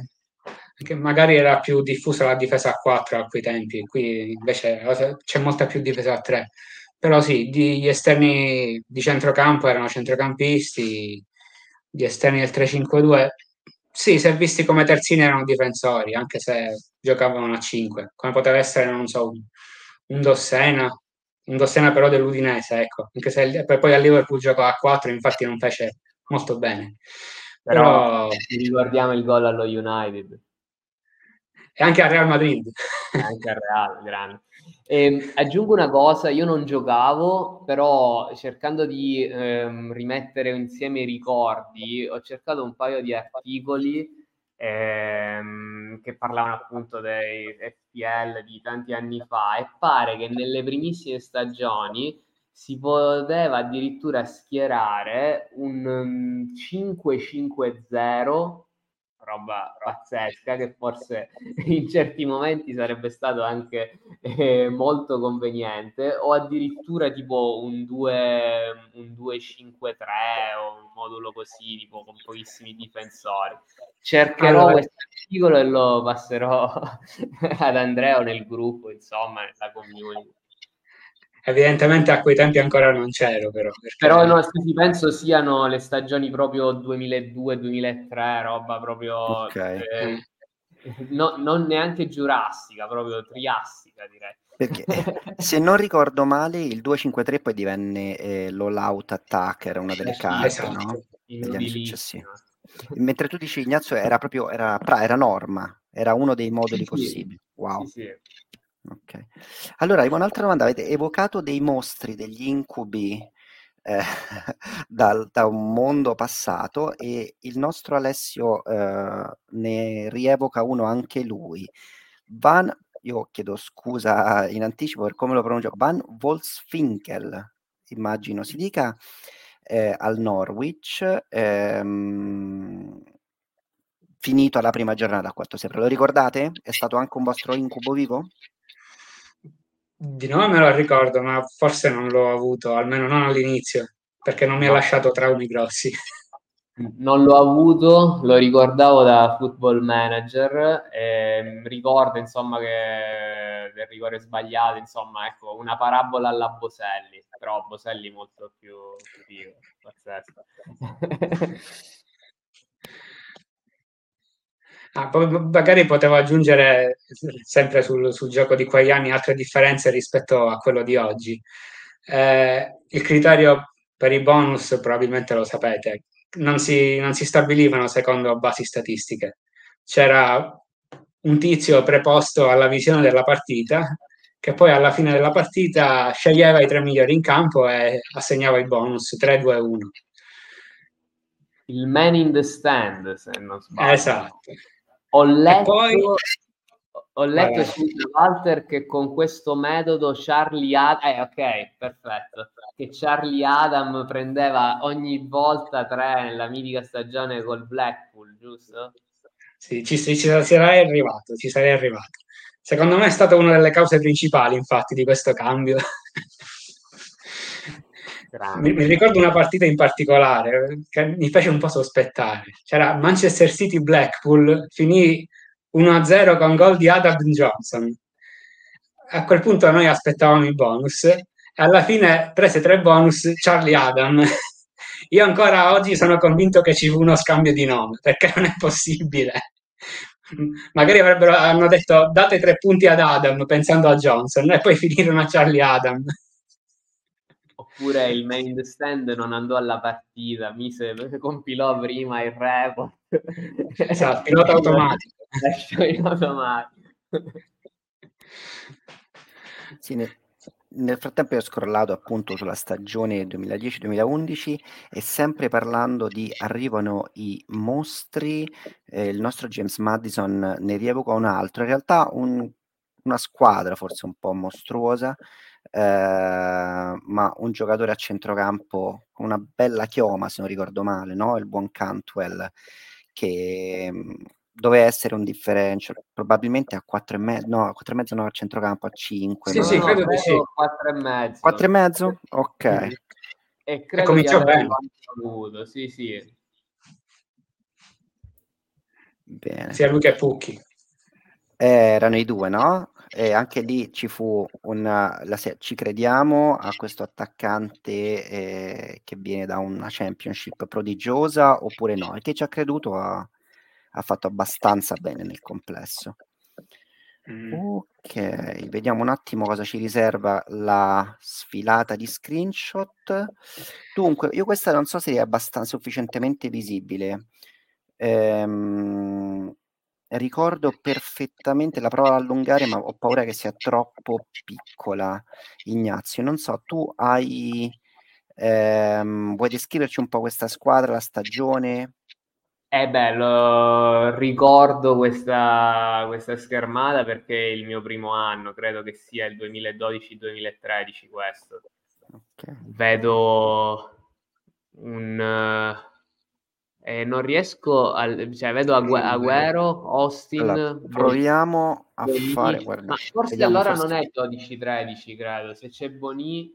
magari era più diffusa la difesa a 4 a quei tempi, qui invece c'è molta più difesa a 3 però sì, gli esterni di centrocampo erano centrocampisti, gli esterni del 3-5-2, sì, se visti come terzini erano difensori, anche se giocavano a 5, come poteva essere, non so, un, un Dossena, un Dossena però dell'Udinese, ecco, anche se poi a Liverpool giocò a 4, infatti non fece molto bene. Però, però ricordiamo il gol allo United. E anche al Real Madrid. anche al Real, grande. E, ehm, aggiungo una cosa, io non giocavo, però cercando di ehm, rimettere insieme i ricordi, ho cercato un paio di articoli ehm, che parlavano appunto dei FPL di tanti anni fa e pare che nelle primissime stagioni si poteva addirittura schierare un um, 5-5-0 roba pazzesca che forse in certi momenti sarebbe stato anche eh, molto conveniente o addirittura tipo un 2 un 2-5-3 o un modulo così tipo con pochissimi difensori. Cercherò allora, questo articolo e lo passerò ad Andrea nel gruppo insomma nella community Evidentemente a quei tempi ancora non c'ero, però. Perché... Però no, sì, penso siano le stagioni proprio 2002-2003, roba proprio... Okay. Eh, no, non neanche giurassica, proprio triassica direi. Perché, se non ricordo male, il 253 poi divenne eh, l'All Out Attacker, una delle carte, esatto. no? Degli anni successivi. Mentre tu dici Ignazio era proprio era, era norma, era uno dei moduli sì, possibili. Wow. Sì, sì. Ok. Allora, avevo un'altra domanda. Avete evocato dei mostri, degli incubi eh, dal, da un mondo passato e il nostro Alessio eh, ne rievoca uno anche lui. Van, io chiedo scusa in anticipo per come lo pronuncio, Van Wolfsfinkel, immagino si dica, eh, al Norwich. Ehm, finito alla prima giornata a quanto sembra. Lo ricordate? È stato anche un vostro incubo vivo? Di nome me lo ricordo, ma forse non l'ho avuto, almeno non all'inizio, perché non mi ha lasciato traumi grossi. Non l'ho avuto, lo ricordavo da football manager, e ricordo insomma che del rigore sbagliato, insomma, ecco, una parabola alla Boselli, però Boselli molto più figo, pazzesco. Ah, magari potevo aggiungere sempre sul, sul, gioco di quegli anni altre differenze rispetto a quello di oggi. Eh, il criterio per i bonus, probabilmente lo sapete, non si, non si stabilivano secondo basi statistiche. C'era un tizio preposto alla visione della partita che poi alla fine della partita sceglieva i tre migliori in campo e assegnava i bonus 3, 2, 1. Il man in the stand, se non sbaglio. Esatto. Ho letto, poi... ho letto su Walter che con questo metodo Charlie Adam, eh, ok, perfetto, che Charlie Adam prendeva ogni volta tre nella mitica stagione col Blackpool, giusto? Sì, ci, ci, ci sarei arrivato, ci sarei arrivato. Secondo me è stata una delle cause principali, infatti, di questo cambio. Mi, mi, ricordo una partita in particolare che mi fece un po' sospettare. C'era Manchester City Blackpool, finì 1-0 con gol di Adam Johnson. A quel punto noi aspettavamo i bonus e alla fine prese tre bonus Charlie Adam. Io ancora oggi sono convinto che ci fu uno scambio di nome perché non è possibile. Magari avrebbero hanno detto date tre punti ad Adam pensando a Johnson e poi finirono a Charlie Adam oppure il main stand non andò alla partita, mise, compilò prima il report. Esatto, pilota automatico. in automatico. Sì, nel, nel frattempo ho scrollato appunto sulla stagione 2010-2011 e sempre parlando di arrivano i mostri, eh, il nostro James Madison ne rievoca un altro, in realtà un una squadra forse un po' mostruosa, eh, ma un giocatore a centrocampo con una bella chioma, se non ricordo male, no? il buon Cantwell, che mm, doveva essere un differential, probabilmente a 4 e mezzo, no, a 4 e mezzo no, a centrocampo a 5. Sì, no? sì, credo di sì. 4 e mezzo. 4 e mezzo? Ok. E credo E cominciò bene. avuto, sì, sì. Bene. Sia lui che Pucchi. Eh, erano i due, no? E anche lì ci fu un la ci crediamo a questo attaccante eh, che viene da una championship prodigiosa oppure no? E che ci ha creduto ha, ha fatto abbastanza bene nel complesso. Mm. Ok, vediamo un attimo cosa ci riserva la sfilata di screenshot. Dunque, io questa non so se è abbastanza sufficientemente visibile. Ehm, ricordo perfettamente la prova ad allungare, ma ho paura che sia troppo piccola. Ignazio, non so, tu hai ehm, vuoi descriverci un po' questa squadra, la stagione? È bello, ricordo questa, questa schermata perché è il mio primo anno, credo che sia il 2012-2013 questo. Ok. Vedo un... eh, non riesco a... cioè vedo Agüero, Austin... Allora, proviamo a Boni- fare, guarda, Ma forse allora forse- non è il 12-13, credo. Se c'è Boni...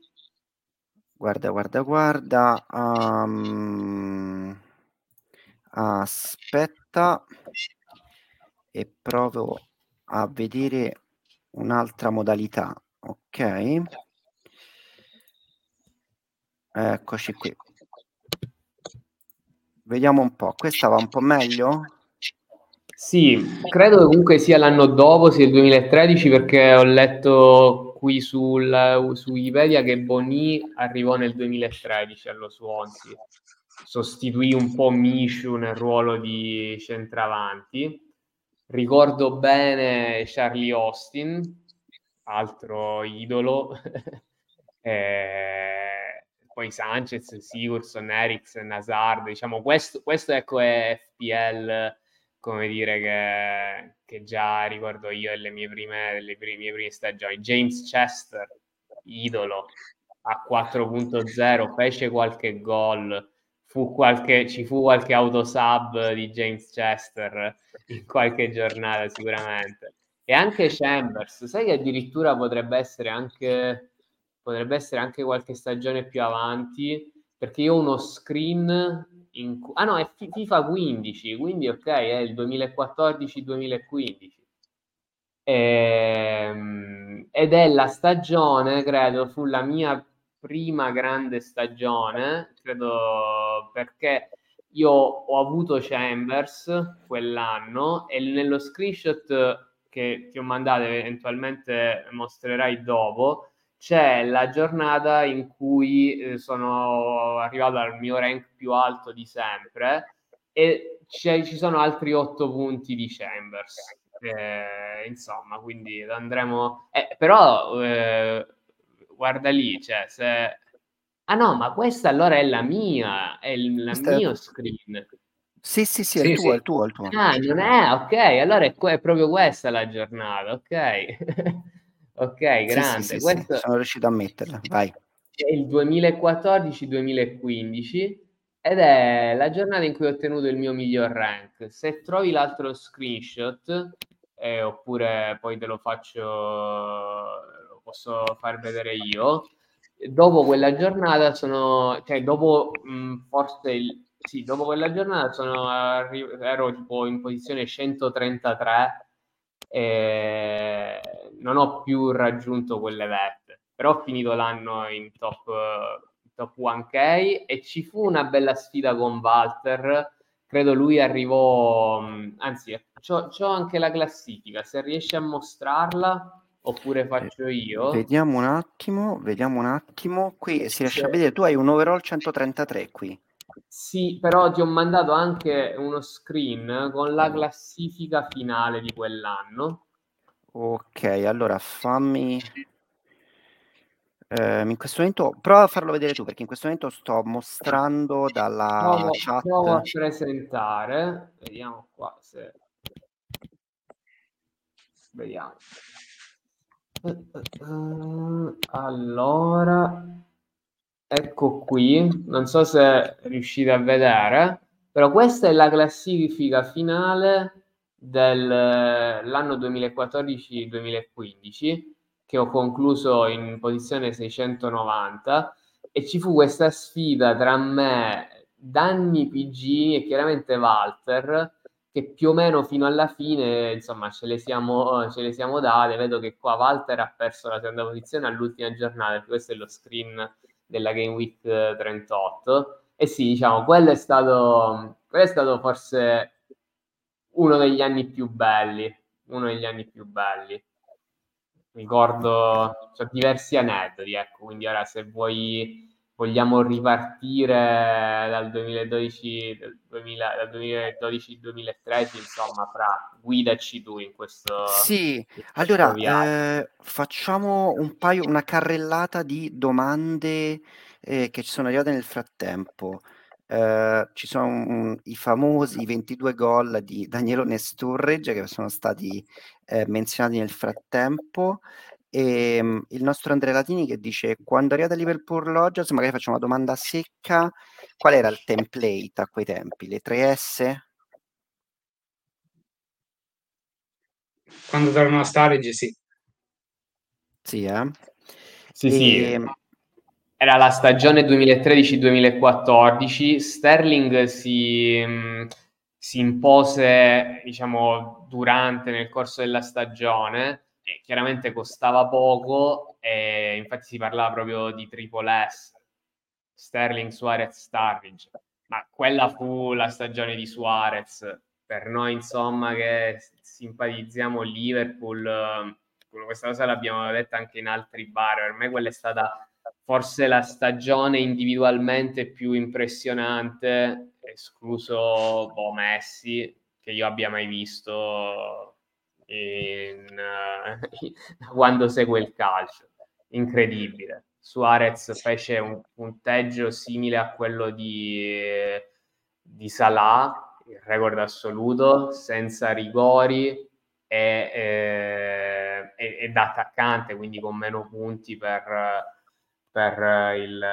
Guarda, guarda, guarda. ehm, aspetta e provo a vedere un'altra modalità. Ok. Eccoci qui. Vediamo un po'. Questa va un po' meglio? Sì, credo che comunque sia l'anno dopo, sia il 2013, perché ho letto qui sul, su Wikipedia che Boni arrivò nel 2013 allo Swansea. Sostituì un po' Mishu nel ruolo di centravanti. Ricordo bene Charlie Austin, altro idolo. Eh, poi Sanchez, Sigurdsson, Eriksen, Hazard, diciamo questo, questo ecco è FPL come dire che, che già ricordo io delle mie prime, delle prime, mie prime stagioni. James Chester, idolo, a 4.0, fece qualche gol, fu qualche, ci fu qualche autosub di James Chester in qualche giornata sicuramente. E anche Chambers, sai che addirittura potrebbe essere anche, potrebbe essere anche qualche stagione più avanti, perché io ho uno screen in ah no, è Fi- FIFA 15, quindi ok, è il 2014-2015. Ehm, ed è la stagione, credo, fu la mia prima grande stagione, credo perché io ho avuto Chambers quell'anno e nello screenshot che ti ho mandato eventualmente mostrerai dopo c'è la giornata in cui eh, sono arrivato al mio rank più alto di sempre e c'è- ci sono altri otto punti di Chambers. Eh, insomma, quindi andremo. eh, però eh, guarda lì, cioè, se. Ah no, ma questa allora è la mia, è il Questa mio screen. Sì, sì, sì, è Sì, il tuo, sì. è il tuo, è il tuo. Ah, non è? Ok, allora è, è proprio questa la giornata, ok. Ok, grande. sì, sì, Questo sono riuscito a metterla. Vai. è il 2014-2015 ed è la giornata in cui ho ottenuto il mio miglior rank. Se trovi l'altro screenshot, eh, oppure poi te lo faccio, lo posso far vedere io. Dopo quella giornata sono, cioè dopo mh, forse il, sì, dopo quella giornata sono arri- ero tipo in posizione 133 e non ho più raggiunto quelle vette, però ho finito l'anno in top, in top 1K e ci fu una bella sfida con Walter, credo lui arrivò, mh, anzi c'ho, c'ho anche la classifica, se riesci a mostrarla oppure faccio io. Vediamo un attimo, vediamo un attimo. Qui si riesce a Sì. vedere, tu hai un overall 133 qui. Sì, però ti ho mandato anche uno screen con la classifica finale di quell'anno. Ok, allora fammi... ehm, in questo momento prova a farlo vedere tu perché in questo momento sto mostrando dalla Provo, chat. provo a presentare, vediamo qua se... Vediamo. allora, ecco qui, non so se riuscite a vedere, però questa è la classifica finale dell'anno 2014-2015 che ho concluso in posizione 690 e ci fu questa sfida tra me, Danny PG e chiaramente Walter che più o meno fino alla fine insomma ce le siamo, ce le siamo date. Vedo che qua Walter ha perso la seconda posizione all'ultima giornata questo è lo screen della Game Week 38 e sì diciamo quello è stato, quello è stato forse uno degli anni più belli, uno degli anni più belli. Ricordo, cioè, diversi aneddoti, ecco, quindi ora se vuoi vogliamo ripartire dal 2012, dal 2000, dal 2012-2013, insomma, fra guidaci tu in questo. Sì, in questo allora eh, facciamo un paio, una carrellata di domande eh, che ci sono arrivate nel frattempo. Uh, ci sono um, i famosi 22 gol di Daniele Sturridge che sono stati eh, menzionati nel frattempo e um, il nostro Andrea Latini che dice quando è arrivata Liverpool Rogers magari facciamo una domanda secca qual era il template a quei tempi? le 3S? quando tornano a Sturridge sì sì eh? sì e, sì ehm, era la stagione 2013-2014, Sterling si, mm, si, impose, diciamo, durante, nel corso della stagione, e chiaramente costava poco, e infatti si parlava proprio di triple S, Sterling, Suarez, Starridge, ma quella fu la stagione di Suarez. Per noi, insomma, che simpatizziamo Liverpool, questa cosa l'abbiamo detta anche in altri bar, per me quella è stata forse la stagione individualmente più impressionante, escluso boh, Messi, che io abbia mai visto in, uh, quando segue il calcio. Incredibile. Suarez fece un punteggio simile a quello di, di Salah, il record assoluto, senza rigori e, e, e, da attaccante, quindi con meno punti per per il,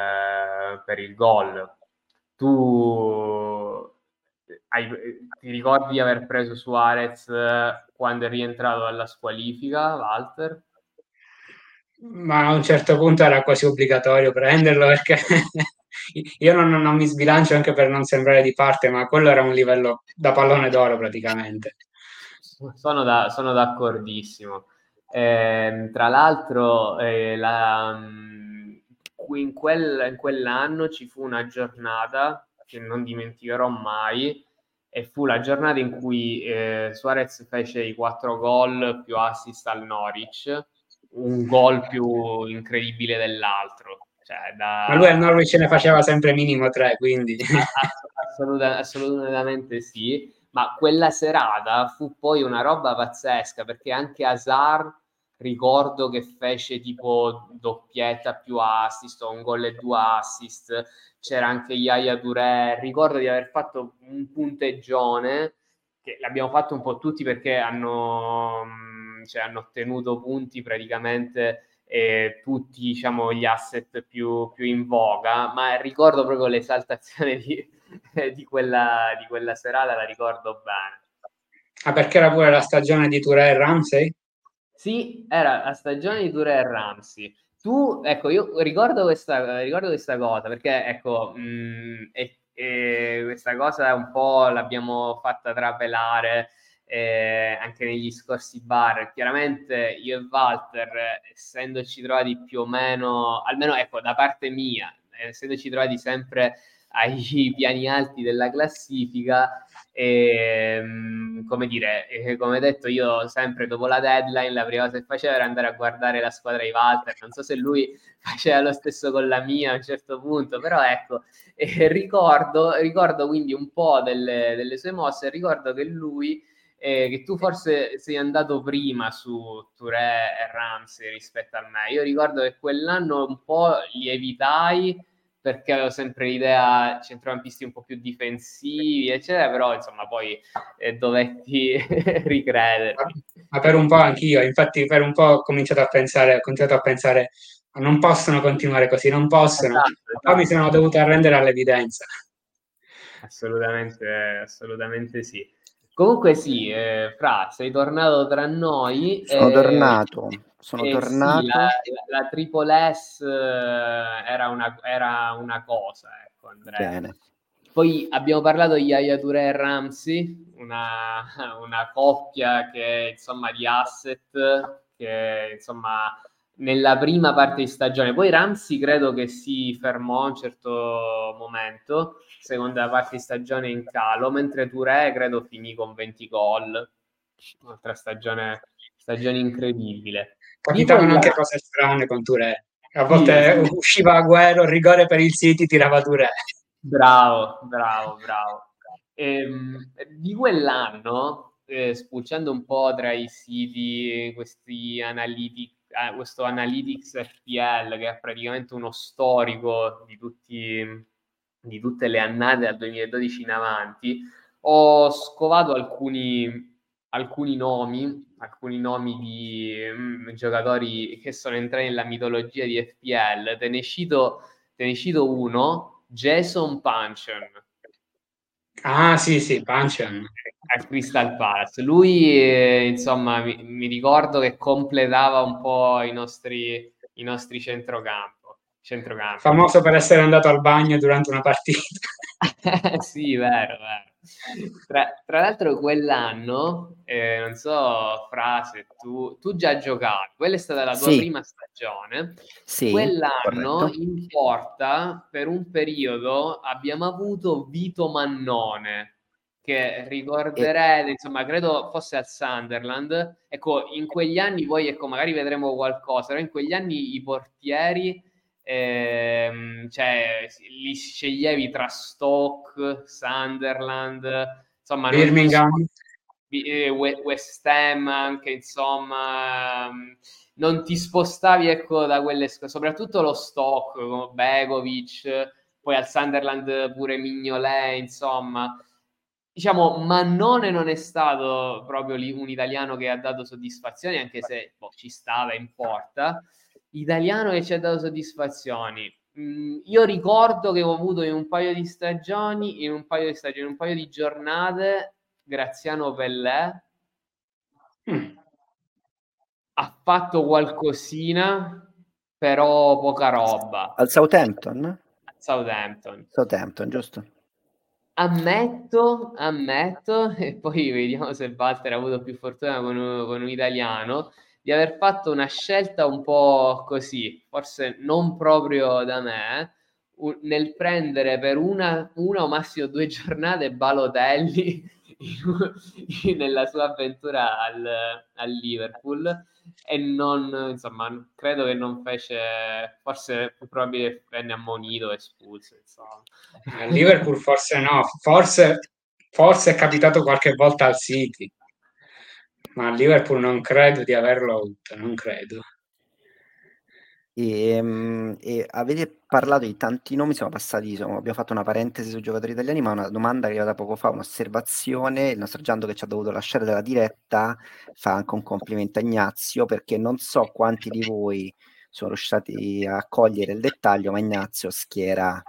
per il gol. Tu hai, ti ricordi di aver preso Suarez quando è rientrato dalla squalifica, Walter? Ma a un certo punto era quasi obbligatorio prenderlo perché io non, non, mi sbilancio anche per non sembrare di parte, ma quello era un livello da pallone d'oro praticamente. Sono, da, sono d'accordissimo. Eh, tra l'altro, eh, la, in, quel, in quell'anno ci fu una giornata che non dimenticherò mai e fu la giornata in cui eh, Suarez fece i quattro gol più assist al Norwich, un gol più incredibile dell'altro. Cioè, da... Ma lui al Norwich ne faceva sempre minimo tre, quindi... Assoluta, assolutamente sì, ma quella serata fu poi una roba pazzesca perché anche Hazard ricordo che fece tipo doppietta più assist o un gol e due assist. C'era anche Yaya Touré ricordo di aver fatto un punteggione che l'abbiamo fatto un po' tutti perché hanno, mm, cioè, hanno ottenuto punti praticamente eh, tutti diciamo, gli asset più, più, in voga. Ma ricordo proprio l'esaltazione di, di, quella, di quella serata la ricordo bene. Ah perché era pure la stagione di Touré e Ramsey? Sì, era la stagione di e Ramsey. Tu, ecco, io ricordo questa, ricordo questa cosa perché, ecco, mh, mm, e, e questa cosa un po' l'abbiamo fatta trapelare eh, anche negli scorsi bar. Chiaramente io e Walter, essendoci trovati più o meno, almeno ecco, da parte mia, essendoci trovati sempre ai piani alti della classifica, e, ehm, come dire, eh, come detto, io sempre dopo la deadline la prima cosa che facevo era andare a guardare la squadra di Walter. Non so se lui faceva lo stesso con la mia a un certo punto, però ecco, eh, ricordo, ricordo quindi un po' delle, delle sue mosse. Ricordo che lui, eh, che tu forse sei andato prima su Touré e Ramsey rispetto a me. Io ricordo che quell'anno un po' li evitai perché avevo sempre l'idea centrocampisti un po' più difensivi, eccetera, però insomma poi eh, dovetti ricredermi. Ma per un po' anch'io, infatti per un po' ho cominciato a pensare, ho continuato a pensare, non possono continuare così, non possono. Esatto, esatto. Poi mi sono dovuto arrendere all'evidenza. Assolutamente, assolutamente sì. Comunque sì, eh, Fra, sei tornato tra noi. Sono eh, tornato, sono eh, tornato. Sì, la, la, la, Triple S eh, era, una, era una cosa, ecco Andrea. Bene. Poi abbiamo parlato di Yaya Touré e Ramsey, una, una coppia che insomma di asset che insomma nella prima parte di stagione. Poi Ramsey credo che si fermò a un certo momento, seconda parte di stagione in calo, mentre Touré credo finì con 20 gol. Un'altra stagione, stagione incredibile. Capitavano anche cose strane con Touré. A volte sì. usciva Agüero, rigore per il City, tirava Touré. Bravo, bravo, bravo. Ehm, di quell'anno, eh, spulciando un po' tra i siti, questi analytics eh, questo Analytics FPL che è praticamente uno storico di, tutti, di tutte le annate dal 2012 in avanti, ho scovato alcuni, alcuni nomi, alcuni nomi di mm, giocatori che sono entrati nella mitologia di FPL. Te ne cito, te ne cito uno, Jason Punchen. Ah sì, sì, Punchen al Crystal Palace. Lui, eh, insomma, mi, mi, ricordo che completava un po' i nostri, i nostri centrocampo, centrocampo. Famoso per essere andato al bagno durante una partita. sì, vero, vero. Tra, tra, l'altro quell'anno, eh, non so, Frase, tu, tu già giocavi, quella è stata la tua sì. prima stagione. Sì, Quell'anno corretto. in porta, per un periodo, abbiamo avuto Vito Mannone, che ricorderete, insomma, credo fosse al Sunderland. Ecco, in quegli anni poi, ecco, magari vedremo qualcosa, però in quegli anni i portieri, ehm, cioè, li sceglievi tra Stoke, Sunderland, insomma... Birmingham. Eh, West Ham anche, insomma... Non ti spostavi, ecco, da quelle... Soprattutto lo Stoke, come Begovic, poi al Sunderland pure Mignolet, insomma diciamo, Mannone non è stato proprio lì un italiano che ha dato soddisfazioni, anche se boh, ci stava in porta. Italiano che ci ha dato soddisfazioni. Mm, io ricordo che ho avuto in un paio di stagioni, in un paio di stagioni, in un paio di giornate, Graziano Pellè mm. ha fatto qualcosina, però poca roba. Al Southampton? Southampton. Southampton, giusto? Ammetto, ammetto, e poi vediamo se Walter ha avuto più fortuna con un, con un italiano, di aver fatto una scelta un po' così, forse non proprio da me, un, nel prendere per una, una, o massimo due giornate Balotelli nella sua avventura al, al Liverpool e non, insomma, credo che non fece, forse più probabile venne ammonito espulso, insomma. Al Liverpool forse no, forse, forse è capitato qualche volta al City, ma al Liverpool non credo di averlo avuto, non credo. E, ehm, e avete parlato di tanti nomi, siamo passati, insomma, abbiamo fatto una parentesi sui giocatori italiani, ma una domanda che è da poco fa, un'osservazione, il nostro Giando che ci ha dovuto lasciare dalla diretta fa anche un complimento a Ignazio perché non so quanti di voi sono riusciti a cogliere il dettaglio, ma Ignazio schiera,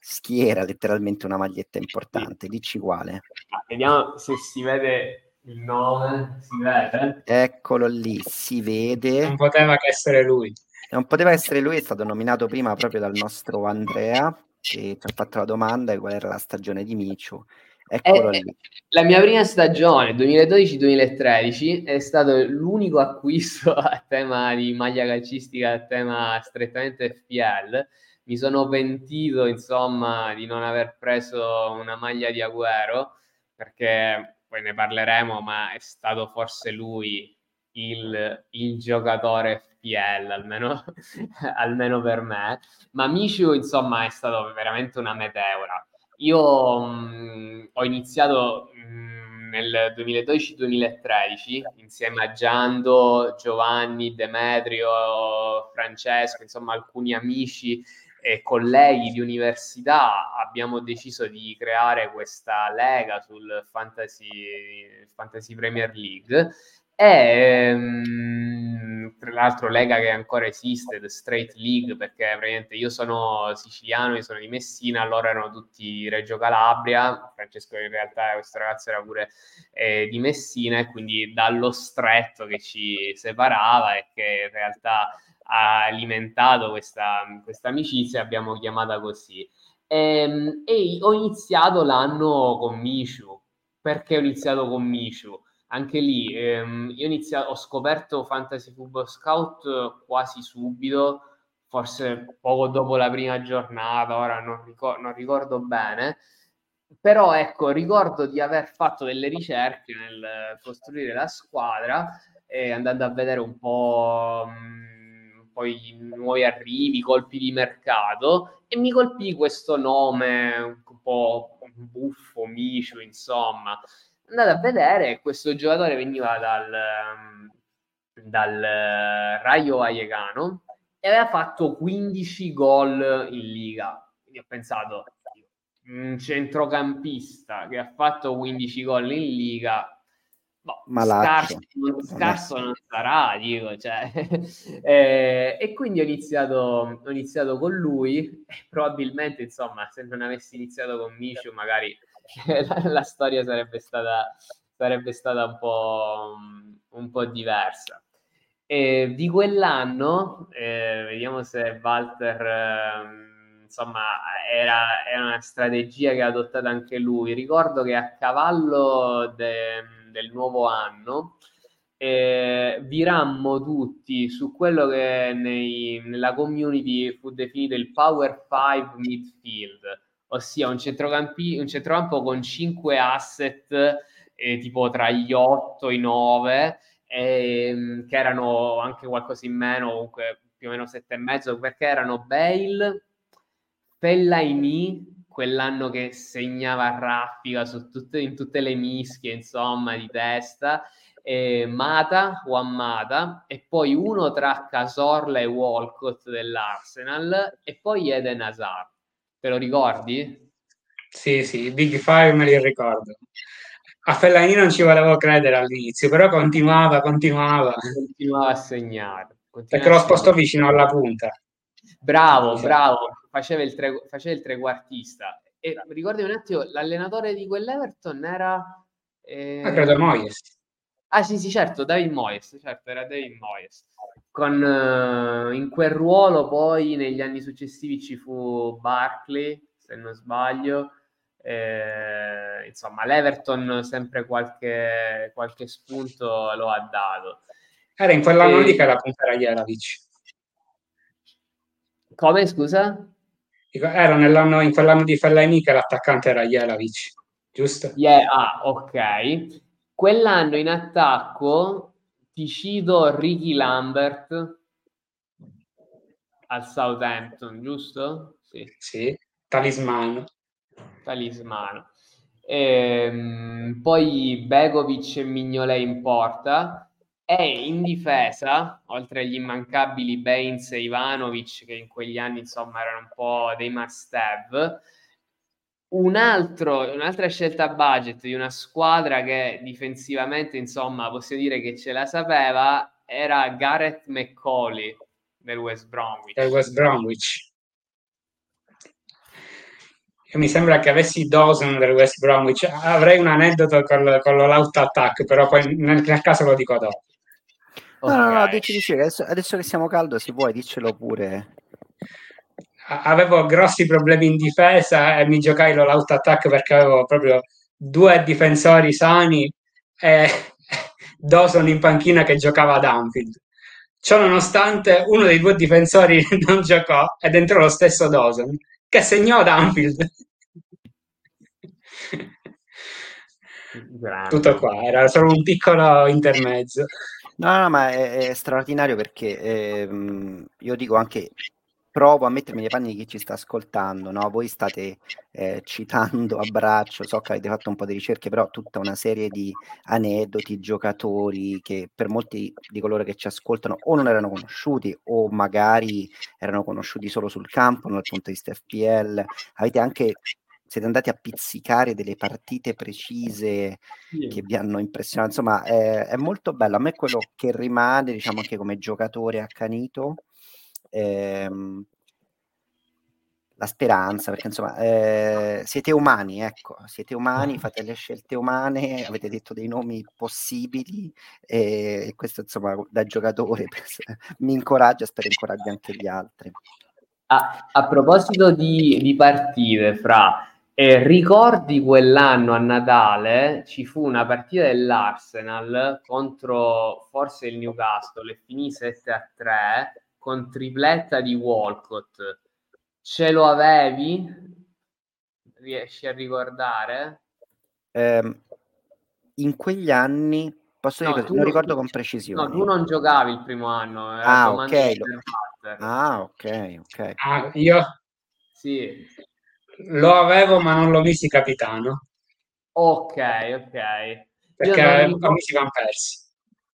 schiera letteralmente una maglietta importante, dici quale. Vediamo se si vede il nome, si vede? Eccolo lì, si vede. Non poteva che essere lui. Non poteva essere lui, è stato nominato prima proprio dal nostro Andrea, che ci ha fatto la domanda qual era la stagione di Micio. Eccolo eh, lì. La mia prima stagione, 2012-2013, è stato l'unico acquisto a tema di maglia calcistica, a tema strettamente FPL. Mi sono pentito, insomma, di non aver preso una maglia di Agüero, perché poi ne parleremo, ma è stato forse lui il, il giocatore FPL, almeno, almeno per me. Ma Michu, insomma, è stato veramente una meteora. Io mh, mm, ho iniziato mh, mm, nel 2012-2013 insieme a Giando, Giovanni, Demetrio, Francesco, insomma alcuni amici e colleghi di università abbiamo deciso di creare questa lega sul Fantasy, Fantasy Premier League E ehm, tra l'altro Lega che ancora esiste, The Straight League, perché praticamente io sono siciliano, io sono di Messina, loro erano tutti Reggio Calabria, Francesco in realtà questo ragazzo era pure eh, di Messina e quindi dallo stretto che ci separava e che in realtà ha alimentato questa, questa amicizia, abbiamo chiamata così. E, ehm, e ho iniziato l'anno con Mishu. Perché ho iniziato con Mishu? Anche lì ehm, io iniziato, ho scoperto Fantasy Football Scout quasi subito, forse poco dopo la prima giornata, ora non, ricor- non ricordo bene, però ecco, ricordo di aver fatto delle ricerche nel costruire la squadra e andando a vedere un po'... Mh, poi nuovi arrivi, colpi di mercato e mi colpì questo nome un po' buffo, micio, insomma. Andate a vedere, questo giocatore veniva dal, dal Rayo Vallecano e aveva fatto 15 gol in Liga. Quindi ho pensato, un centrocampista che ha fatto 15 gol in Liga Boh, scarso, scarso non sarà, dico, cioè. eh, e quindi ho iniziato, ho iniziato con lui e probabilmente, insomma, se non avessi iniziato con Micio, magari la, la, storia sarebbe stata, sarebbe stata un, po', un po' diversa. E di quell'anno, eh, vediamo se Walter... Eh, insomma, era, era, una strategia che ha adottato anche lui. Ricordo che a cavallo de, del nuovo anno, eh, virammo tutti su quello che nei, nella community fu definito il Power 5 midfield, ossia un, un centrocampo con 5 asset eh, tipo tra gli 8 e i 9, eh, che erano anche qualcosa in meno, comunque più o meno 7 e mezzo, perché erano Bale, Fellaini, quell'anno che segnava raffica tutte, in tutte le mischie, insomma, di testa, eh, Mata, Juan Mata, e poi uno tra Casorla e Walcott dell'Arsenal, e poi Eden Hazard. Te lo ricordi? Sì, sì, Big Five me li ricordo. A Fellaini non ci volevo credere all'inizio, però continuava, continuava. Continuava a segnare. Continuava Perché lo sposto vicino alla punta. Bravo, bravo, faceva il, tre, faceva il trequartista. E ricordi un attimo, l'allenatore di quell'Everton era... Eh... Ah, credo Moyes. Ah sì, sì, certo, David Moyes, certo, era David Moyes. Con, uh, in quel ruolo poi negli anni successivi ci fu Barkley, se non sbaglio. Eh, insomma, l'Everton sempre qualche, qualche spunto lo ha dato. Era in quell'anno e... lì che era punta era Jelavic. Come, scusa? Era nell'anno, in quell'anno di Fellaini che l'attaccante era Jelavic, giusto? Yeah, ah, ok. Quell'anno in attacco ti cito Ricky Lambert al Southampton, giusto? Sì, sì talismano. Talismano. Ehm, poi Begovic e Mignolet in porta e in difesa, oltre agli immancabili Baines e Ivanovic, che in quegli anni insomma erano un po' dei must have, un altro, un'altra scelta budget di una squadra che difensivamente insomma possiamo dire che ce la sapeva era Gareth McCauley del West Bromwich. Del West Bromwich. Mi sembra che avessi Dawson del West Bromwich. Avrei un aneddoto con, l'out attack, però poi nel, nel caso lo dico dopo. No, no, no, dici, dici, adesso, adesso che siamo caldo, se vuoi, diccelo pure. Avevo grossi problemi in difesa e mi giocai l'out attack perché avevo proprio due difensori sani e Dawson in panchina che giocava ad Anfield. Ciò nonostante, uno dei due difensori non giocò ed entrò lo stesso Dawson che segnò ad Anfield. Tutto qua, era solo un piccolo intermezzo. No, no, ma è, è straordinario perché ehm, io dico anche, provo a mettermi nei panni di chi ci sta ascoltando, no? Voi state eh, citando a braccio, so che avete fatto un po' di ricerche, però tutta una serie di aneddoti, giocatori che per molti di coloro che ci ascoltano o non erano conosciuti o magari erano conosciuti solo sul campo, dal punto di vista FPL. Avete anche siete andati a pizzicare delle partite precise sì. che vi hanno impressionato. Insomma, è, è, molto bello. A me quello che rimane, diciamo anche come giocatore accanito, ehm, la speranza, perché insomma eh, siete umani, ecco, siete umani, fate le scelte umane, avete detto dei nomi possibili e, e questo insomma da giocatore mi incoraggia, spero incoraggi anche gli altri. A, a proposito di, di partite, fra e ricordi quell'anno a Natale ci fu una partita dell'Arsenal contro forse il Newcastle e finì 7 a 3 con tripletta di Walcott Ce lo avevi? Riesci a ricordare? Eh, in quegli anni, posso no, dire non ricordo con precisione. No, tu non giocavi il primo anno. Ah, ok. Ah, ok, ok. Ah, io? Sì. Lo avevo, ma non l'ho visto capitano. Ok, ok. Perché ricordo... amici vanno persi.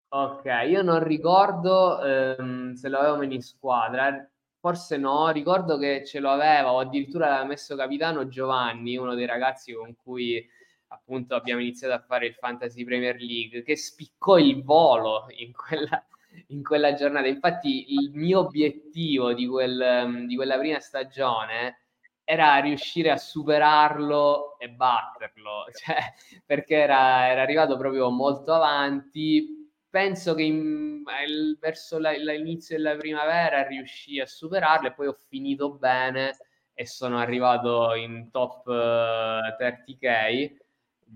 Ok, io non ricordo ehm, se lo avevo in squadra forse no, ricordo che ce lo aveva o addirittura l'aveva messo capitano Giovanni, uno dei ragazzi con cui appunto abbiamo iniziato a fare il Fantasy Premier League, che spiccò il volo in quella, in quella giornata. Infatti il mio obiettivo di, quel, di quella prima stagione era riuscire a superarlo e batterlo, cioè, perché era, era arrivato proprio molto avanti. Penso che in, il, verso la, l'inizio della primavera riuscì a superarlo e poi ho finito bene e sono arrivato in top uh, 30k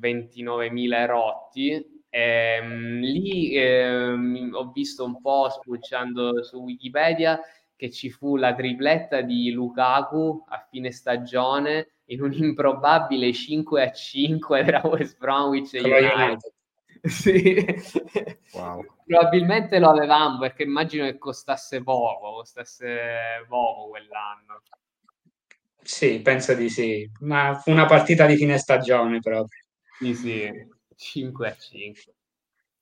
29.000 rotti. E, um, lì eh, ho visto un po' spulciando su Wikipedia che ci fu la tripletta di Lukaku a fine stagione in un improbabile 5 a 5 tra West Bromwich e United sì. Wow. Probabilmente lo avevamo perché immagino che costasse poco, costasse poco quell'anno. Sì, penso di sì, ma fu una partita di fine stagione proprio. Sì, sì, 5 a 5.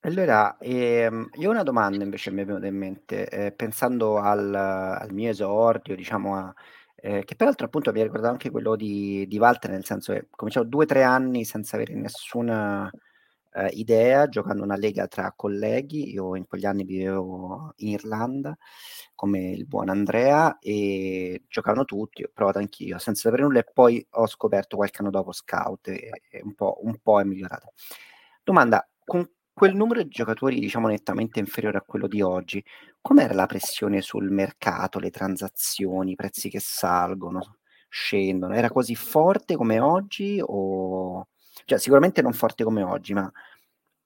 Allora, ehm, io ho una domanda invece mi è venuta in mente, eh, pensando al, al, mio esordio, diciamo, a, eh, che peraltro appunto mi ha ricordato anche quello di, di Walter, nel senso che cominciavo due o tre anni senza avere nessuna eh, idea giocando una lega tra colleghi. Io in quegli anni vivevo in Irlanda come il buon Andrea e giocavano tutti, ho provato anch'io senza sapere nulla e poi ho scoperto qualche anno dopo Scout e, e un, po', un po' è migliorato. Domanda, con quel numero di giocatori diciamo nettamente inferiore a quello di oggi, com'era la pressione sul mercato, le transazioni, i prezzi che salgono, scendono? Era così forte come oggi o cioè, sicuramente non forte come oggi, ma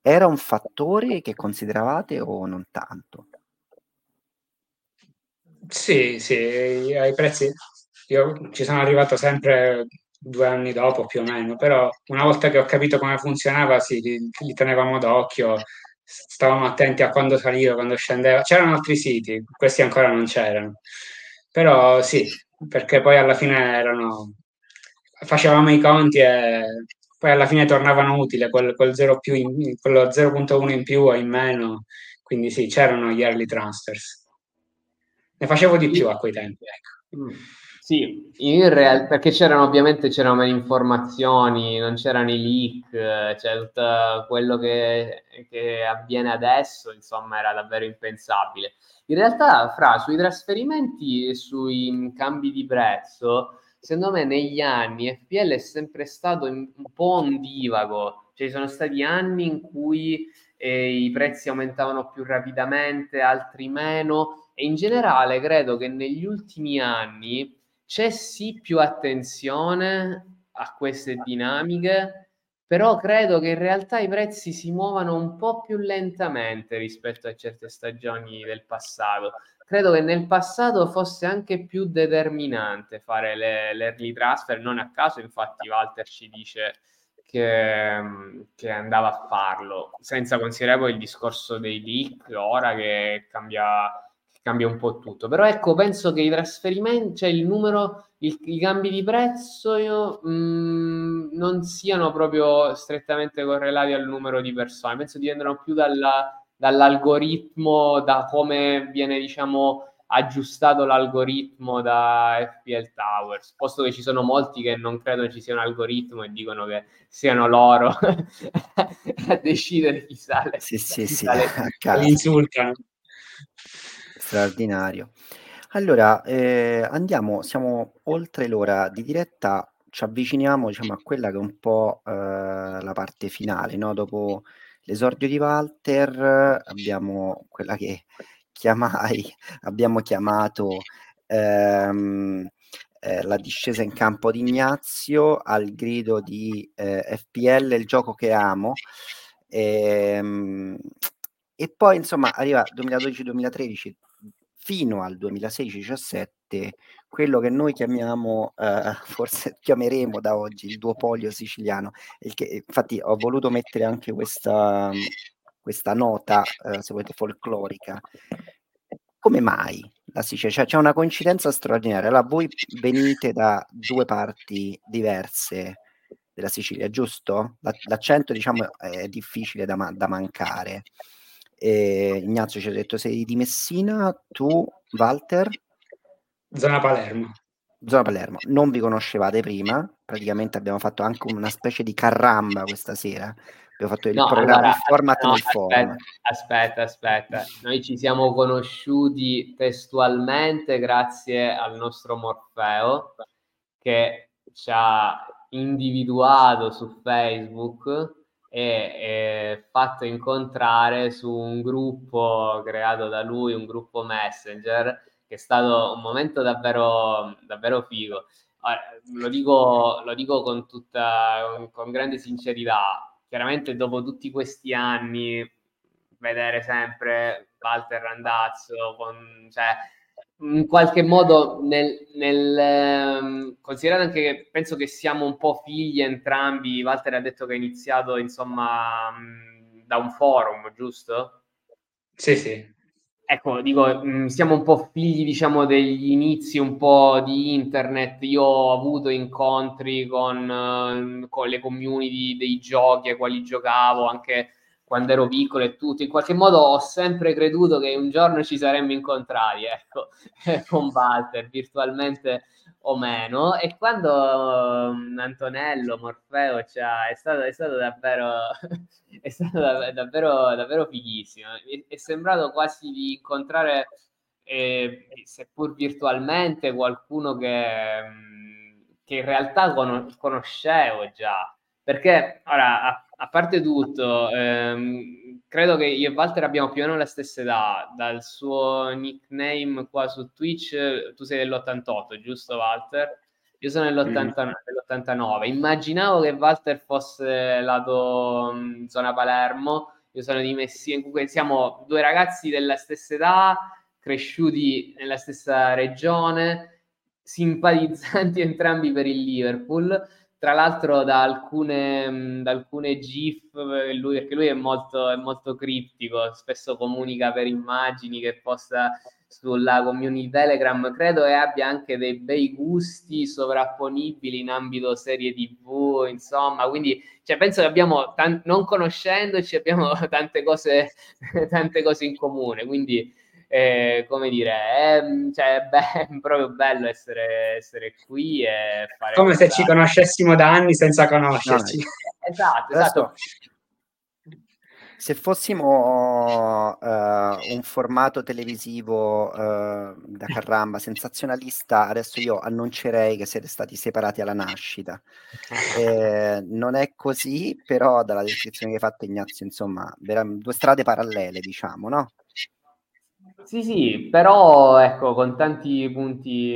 era un fattore che consideravate o non tanto? Sì, sì, ai prezzi io ci sono arrivato sempre due anni dopo più o meno, però una volta che ho capito come funzionava, sì, li, li tenevamo d'occhio, stavamo attenti a quando saliva, quando scendeva. C'erano altri siti, questi ancora non c'erano, però sì, perché poi alla fine erano, facevamo i conti e poi alla fine tornavano utili quel, quel 0 più in, quello 0.1 in più o in meno, quindi sì, c'erano gli early transfers. Ne facevo di più a quei tempi, ecco. Mm. Sì, in realtà perché c'erano ovviamente c'erano meno informazioni, non c'erano i leak, cioè tutto quello che, che, avviene adesso, insomma, era davvero impensabile. In realtà, fra sui trasferimenti e sui cambi di prezzo, secondo me negli anni FPL è sempre stato un po' ondivago, cioè ci sono stati anni in cui eh, i prezzi aumentavano più rapidamente, altri meno e in generale credo che negli ultimi anni c'è sì più attenzione a queste dinamiche, però credo che in realtà i prezzi si muovano un po' più lentamente rispetto a certe stagioni del passato. Credo che nel passato fosse anche più determinante fare le, le early transfer, non a caso infatti Walter ci dice che, che, andava a farlo, senza considerare poi il discorso dei leak ora che cambia, cambia un po' tutto. Però ecco, penso che i trasferimenti, cioè il numero, il, i cambi di prezzo io, mh, mm, non siano proprio strettamente correlati al numero di persone, penso dipendono più dalla dall'algoritmo, da come viene, diciamo, aggiustato l'algoritmo da FPL Towers, posto che ci sono molti che non credono ci sia un algoritmo e dicono che siano loro a decidere chi sale. Sì, sì, chi sì, sale. Li insultano. Straordinario. Allora, eh, andiamo, siamo oltre l'ora di diretta, ci avviciniamo diciamo, a quella che è un po' eh, la parte finale, no? Dopo l'esordio di Walter abbiamo quella che chiamai, abbiamo chiamato ehm, eh, la discesa in campo di Ignazio al grido di eh, FPL, il gioco che amo. Ehm, e poi insomma arriva 2012-2013 fino al 2016-17 quello che noi chiamiamo, eh, forse chiameremo da oggi il duopolio siciliano. Il che, infatti ho voluto mettere anche questa, questa nota, eh, se volete, folclorica. Come mai la Sicilia? Cioè, c'è una coincidenza straordinaria. Allora, voi venite da due parti diverse della Sicilia, giusto? L'accento, diciamo, è difficile da, da mancare. E Ignazio ci ha detto sei di Messina, tu Walter? Zona Palermo. Zona Palermo. Non vi conoscevate prima, praticamente abbiamo fatto anche una specie di carramba questa sera. Abbiamo fatto il No, programma, allora, il format no, del forum. aspetta, aspetta, aspetta. Noi ci siamo conosciuti testualmente grazie al nostro Morfeo che ci ha individuato su Facebook e, e fatto incontrare su un gruppo creato da lui, un gruppo Messenger, che è stato un momento davvero, davvero figo. Lo dico, lo dico con, tutta, con grande sincerità. Chiaramente dopo tutti questi anni vedere sempre Walter Randazzo con, cioè, in qualche modo nel, nel um, considerato anche che penso che siamo un po' figli entrambi Walter ha detto che ha iniziato insomma um, da un forum giusto? Sì sì ecco dico um, siamo un po' figli diciamo degli inizi un po' di internet io ho avuto incontri con, uh, con le community dei giochi ai quali giocavo anche quando ero piccolo e tutto, in qualche modo ho sempre creduto che un giorno ci saremmo incontrati, ecco, con Walter, virtualmente o meno. E quando um, Antonello, Morfeo, cioè, è, stato, è stato davvero, è stato davvero, davvero fighissimo. È, è sembrato quasi di incontrare, eh, seppur virtualmente, qualcuno che, mm, che in realtà conoscevo già. Perché ora, a a parte tutto, ehm, credo che io e Walter abbiamo più o meno la stessa età. Dal suo nickname qua su Twitch, tu sei dell'88, giusto Walter? Io sono dell'89. Immaginavo che Walter fosse lato mh, zona Palermo, io sono di Messina. Comunque siamo due ragazzi della stessa età, cresciuti nella stessa regione, simpatizzanti entrambi per il Liverpool tra l'altro da alcune, da alcune GIF, lui, perché lui è molto, è molto criptico, spesso comunica per immagini che posta sulla community Telegram, credo e abbia anche dei bei gusti sovrapponibili in ambito serie TV, insomma, quindi cioè, penso che abbiamo, tan- non conoscendoci, abbiamo tante cose, tante cose in comune, quindi eh, come dire, è, cioè, beh, è proprio bello essere, essere qui e fare... Come se ci conoscessimo da anni senza conoscerci. No, esatto, esatto. Se fossimo uh, un formato televisivo uh, da caramba, sensazionalista, adesso io annuncerei che siete stati separati alla nascita. Eh, non è così, però dalla descrizione che hai fatto Ignazio, insomma, due strade parallele, diciamo, no? Sì, sì, però ecco, con tanti punti,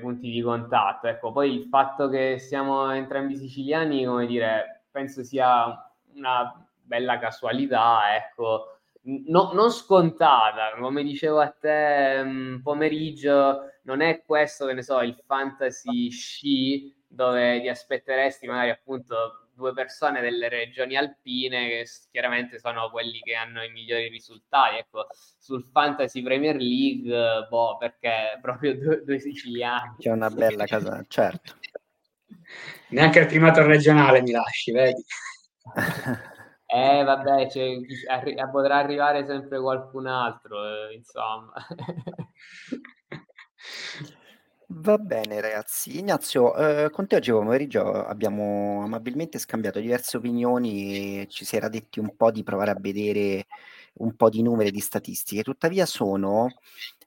punti di contatto. Ecco, poi il fatto che siamo entrambi siciliani, come dire, penso sia una bella casualità, ecco, no, non scontata, come dicevo a te mh, pomeriggio, non è questo, che ne so, il fantasy sci dove ti aspetteresti magari appunto due persone delle regioni alpine che chiaramente sono quelli che hanno i migliori risultati. Ecco, sul Fantasy Premier League, boh, perché proprio due, due siciliani. C'è una bella casa, certo. Neanche il primato regionale mi lasci, vedi? Eh, vabbè, cioè, arri- potrà arrivare sempre qualcun altro, eh, insomma. Va bene, ragazzi. Ignazio, eh, con te oggi pomeriggio abbiamo amabilmente scambiato diverse opinioni ci si era detti un po' di provare a vedere un po' di numeri di statistiche. Tuttavia sono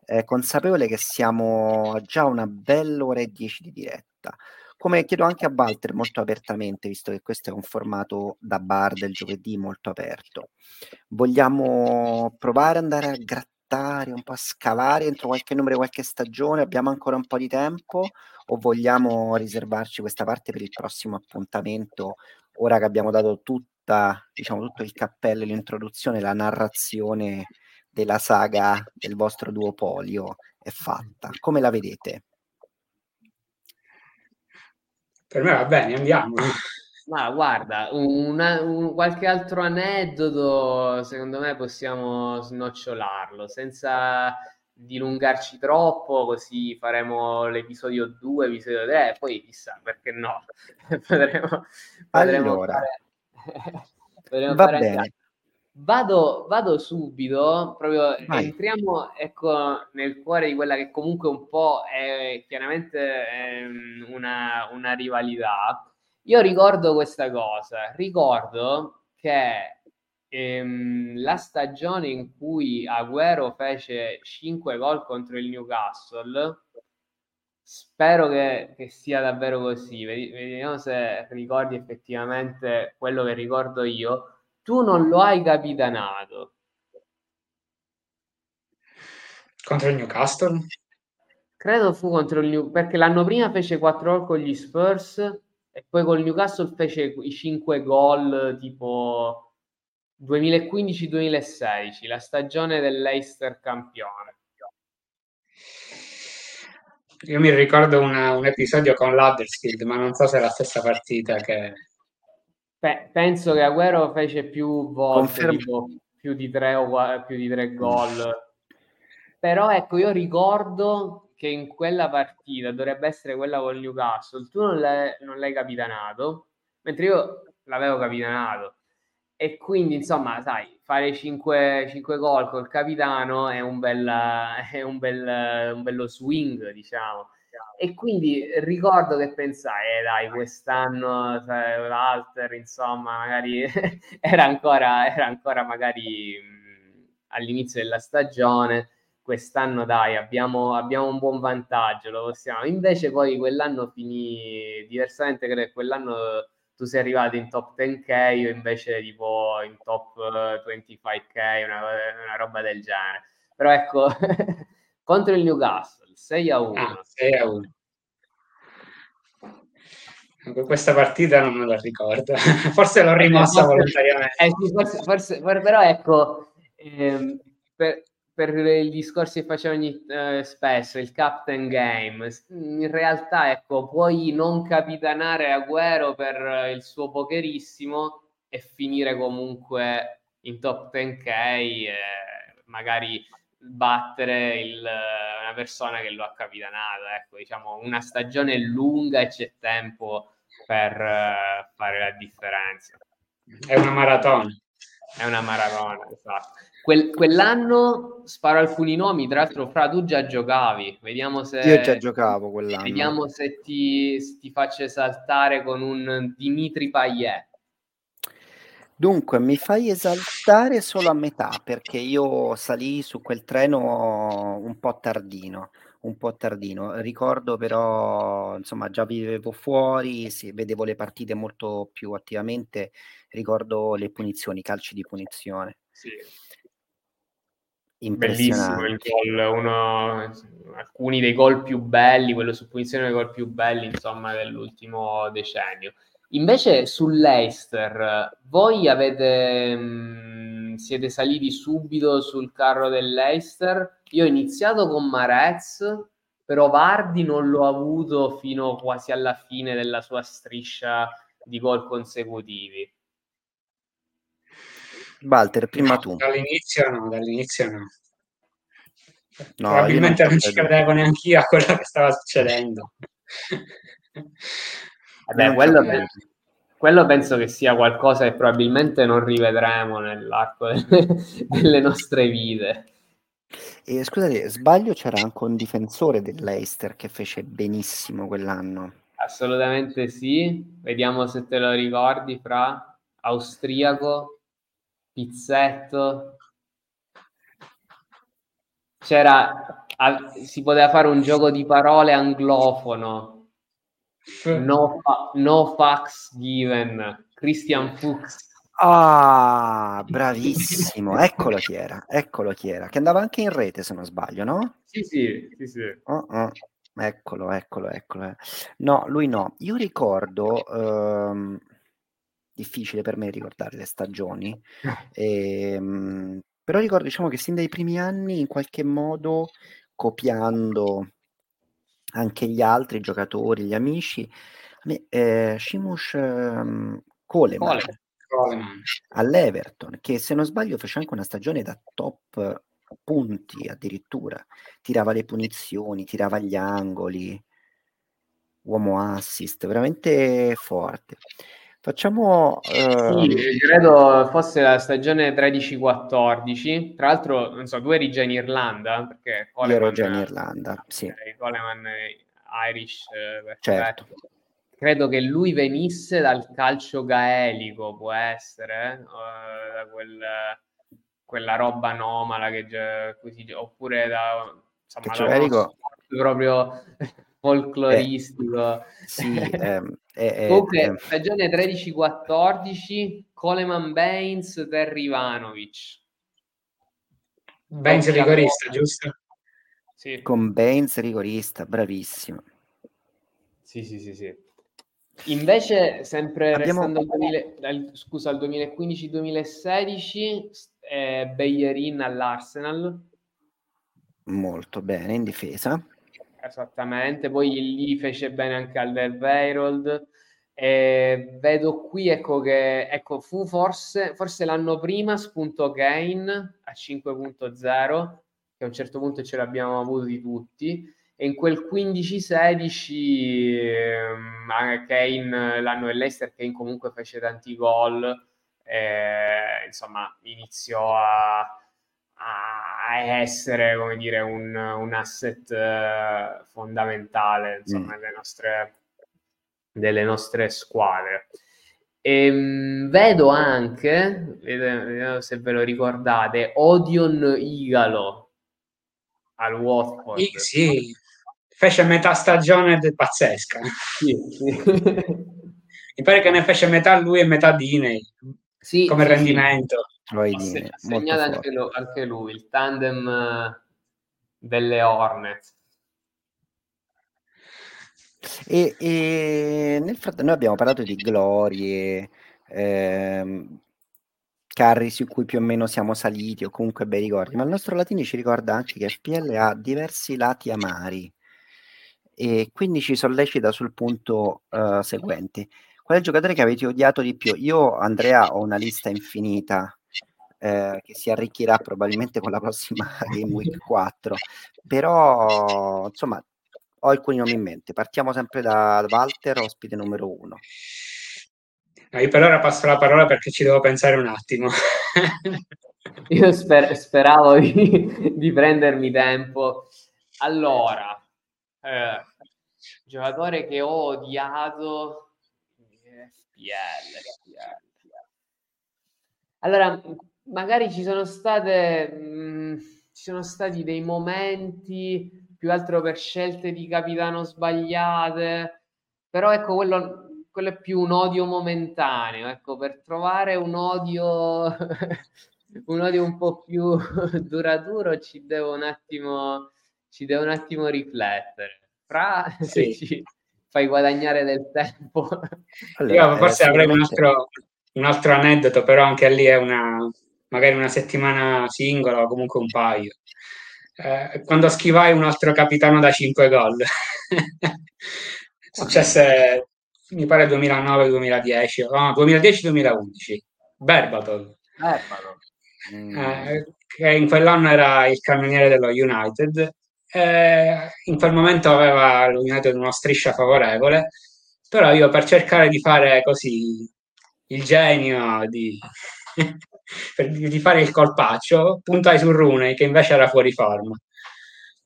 eh, consapevole che siamo già a una bella ora e dieci di diretta. Come chiedo anche a Walter molto apertamente, visto che questo è un formato da bar del giovedì molto aperto. Vogliamo provare ad andare a grattare, un po' a scavare entro qualche numero, qualche stagione? Abbiamo ancora un po' di tempo o vogliamo riservarci questa parte per il prossimo appuntamento, ora che abbiamo dato tutta, diciamo, tutto il cappello, l'introduzione, la narrazione della saga del vostro duopolio è fatta. Come la vedete? Per me va bene, andiamo. Ma guarda, una, un, qualche altro aneddoto secondo me possiamo snocciolarlo senza dilungarci troppo, così faremo l'episodio 2, l'episodio 3 e poi chissà perché no. potremo, potremo allora, fare, potremo va bene. Vado, vado, subito, proprio Vai. entriamo ecco, nel cuore di quella che comunque un po' è chiaramente è una, una rivalità. Io ricordo questa cosa, ricordo che ehm, la stagione in cui Agüero fece 5 gol contro il Newcastle, spero che, che sia davvero così, vediamo se ricordi effettivamente quello che ricordo io tu non lo hai capitanato. Contro il Newcastle? Credo fu contro il Newcastle, perché l'anno prima fece 4 gol con gli Spurs e poi col Newcastle fece i 5 gol tipo 2015-2016, la stagione dell'Eister campione. Io mi ricordo una, un episodio con l'Huddersfield, ma non so se è la stessa partita che, Pe- penso che Agüero fece più volte, tipo, più di tre o più di tre gol. Però ecco, io ricordo che in quella partita dovrebbe essere quella con Newcastle, tu non l'hai, non l'hai capitanato, mentre io l'avevo capitanato. E quindi, insomma, sai, fare 5, 5 gol col capitano è un, bel, è un, bel, un bello swing, diciamo. E quindi ricordo che pensai, eh dai, quest'anno cioè, l'Alter, insomma, magari era, ancora, era ancora magari mh, all'inizio della stagione, quest'anno dai, abbiamo, abbiamo, un buon vantaggio, lo possiamo. Invece poi quell'anno finì, diversamente credo che quell'anno tu sei arrivato in top 10k, io invece tipo in top 25k, una, una roba del genere. Però ecco, contro il Newcastle 6 a 1. Ah, 6 a 1. Questa partita non me la ricordo, forse l'ho rimossa eh, volontariamente. Eh, sì, forse, forse, però ecco, ehm, per, per, il discorso che facevo ogni, eh, spesso, il captain game, in realtà ecco, puoi non capitanare Agüero per il suo pokerissimo e finire comunque in top 10k, eh, magari battere il, una persona che lo ha capitanato. Ecco, diciamo, una stagione lunga e c'è tempo per uh, fare la differenza. È una maratona. È una maratona, esatto. Quel, quell'anno sparo alcuni nomi, tra l'altro Fra tu già giocavi, vediamo se... Io già giocavo quell'anno. Vediamo se ti, se ti faccio esaltare con un Dimitri Payet. Dunque, mi fai esaltare solo a metà perché io salì su quel treno un po' tardino, un po' tardino. Ricordo però, insomma, già vivevo fuori, sì, vedevo le partite molto più attivamente, ricordo le punizioni, i calci di punizione. Sì. Bellissimo il gol, uno, alcuni dei gol più belli, quello su punizione dei gol più belli, insomma, dell'ultimo decennio. Invece sull'Eister, voi avete, mh, mm, siete saliti subito sul carro dell'Eister? Io ho iniziato con Marez, però Vardi non l'ho avuto fino quasi alla fine della sua striscia di gol consecutivi. Walter, prima no, tu. Dall'inizio no, dall'inizio no. no Probabilmente non, non ci credevo neanche io a quello che stava succedendo. Vabbè, quello per, quello penso che sia qualcosa che probabilmente non rivedremo nell'arco delle, delle nostre vite. E scusate, sbaglio c'era anche un difensore dell'Eister che fece benissimo quell'anno. Assolutamente sì. Vediamo se te lo ricordi, fra austriaco, pizzetto. C'era, si poteva fare un gioco di parole anglofono. No, no fax given. Christian Fuchs. Ah, bravissimo, eccolo chi era, eccolo chi era, che andava anche in rete se non sbaglio, no? Sì, sì, sì, sì. Oh, oh. Eccolo, eccolo, eccolo. Eh. No, lui no. Io ricordo, ehm, difficile per me ricordare le stagioni, ehm, però ricordo diciamo che sin dai primi anni in qualche modo copiando anche gli altri giocatori, gli amici, me, eh, Shimush ehm, Coleman, Coleman. all'Everton, che se non sbaglio fece anche una stagione da top punti addirittura, tirava le punizioni, tirava gli angoli, uomo assist, veramente forte. Facciamo... Uh... Sì, credo fosse la stagione 13-14, tra l'altro, non so, tu eri già in Irlanda? Perché Coleman, Io ero già in Irlanda, sì. Coleman Irish, eh, certo. Credo che lui venisse dal calcio gaelico, può essere, uh, da quel quella roba anomala che così, oppure da insomma, che da dico... proprio folcloristico. Eh, sì, ehm, eh, Comunque, eh, stagione 13-14, Coleman Baines, Terry Ivanovic. Baines rigorista, giusto? Sì. Con Baines rigorista, bravissimo. Sì, sì, sì, sì. Invece, sempre Abbiamo... restando al, 2000, al, scusa, al 2015-2016, eh, Bellerin all'Arsenal. Molto bene, in difesa. Esattamente, poi lì fece bene anche al Derveirold. Eh, vedo qui ecco che ecco, fu forse, forse l'anno prima spunto Kane a 5.0 che a un certo punto ce l'abbiamo avuti tutti e in quel 15-16 eh, Kane l'anno dell'Ester Kane comunque fece tanti gol eh, insomma, iniziò a, a, essere, come dire, un, un asset eh, fondamentale, insomma, mm. delle, nostre, delle nostre squadre. E, ehm, vedo anche, vedo se ve lo ricordate, Odion Igalo al Watford. Sì, sì. fece metà stagione pazzesca. Sì, sì. Mi pare che ne fece metà lui e metà Diney sì, come sì, rendimento. Sì. Ha segnato anche, lo, anche, lui, il tandem eh, delle Hornets. E, e nel frattempo noi abbiamo parlato di glorie, ehm, carri su cui più o meno siamo saliti o comunque bei ricordi, ma il nostro Latini ci ricorda anche che FPL ha diversi lati amari e quindi ci sollecita sul punto uh, seguente. Qual è il giocatore che avete odiato di più? Io, Andrea, ho una lista infinita eh, che si arricchirà probabilmente con la prossima Game Week 4, però insomma ho alcuni nomi in mente. Partiamo sempre da Walter, ospite numero uno. io per ora passo la parola perché ci devo pensare un attimo. io sper- speravo di, di, prendermi tempo. Allora, eh, giocatore che ho odiato FPL, FPL. Allora, magari ci sono state mh, mm, ci sono stati dei momenti più altro per scelte di capitano sbagliate, però ecco quello, quello è più un odio momentaneo, ecco, per trovare un odio un odio un po' più duraturo ci devo un attimo ci devo un attimo riflettere. Fra sì. ci, fai guadagnare del tempo. Allora, Io forse avrei un altro, un altro aneddoto, però anche lì è una, magari una settimana singola o comunque un paio. Eh, quando schivai un altro capitano da 5 gol. Successe, mi pare 2009-2010, no, 2010-2011. Berbatov. Berbatov. Mm. Eh, che in quell'anno era il cannoniere dello United eh, in quel momento aveva l'United una striscia favorevole Però io per cercare di fare così il genio di, di fare il colpaccio, puntai su Rooney che invece era fuori forma.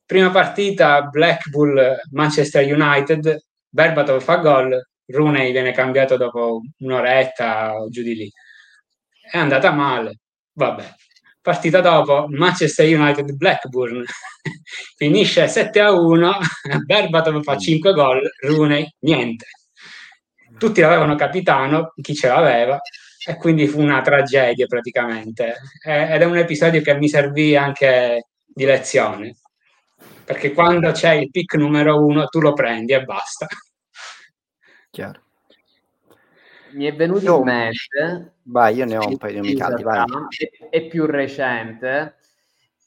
Prima partita Blackpool Manchester United, Berbatov fa gol, Rooney viene cambiato dopo un'oretta o giù di lì. È andata male, vabbè. Partita dopo Manchester United Blackburn finisce 7 a 1, Berbatov fa 5 gol, Rooney niente tutti l'avevano capitano, chi ce l'aveva, e quindi fu una tragedia praticamente. ed è un episodio che mi servì anche di lezione, perché quando c'è il pick numero uno tu lo prendi e basta. Chiaro. Mi è venuto io, in mente... Vai, io ne ho un paio di caldi, vai. È, è più recente,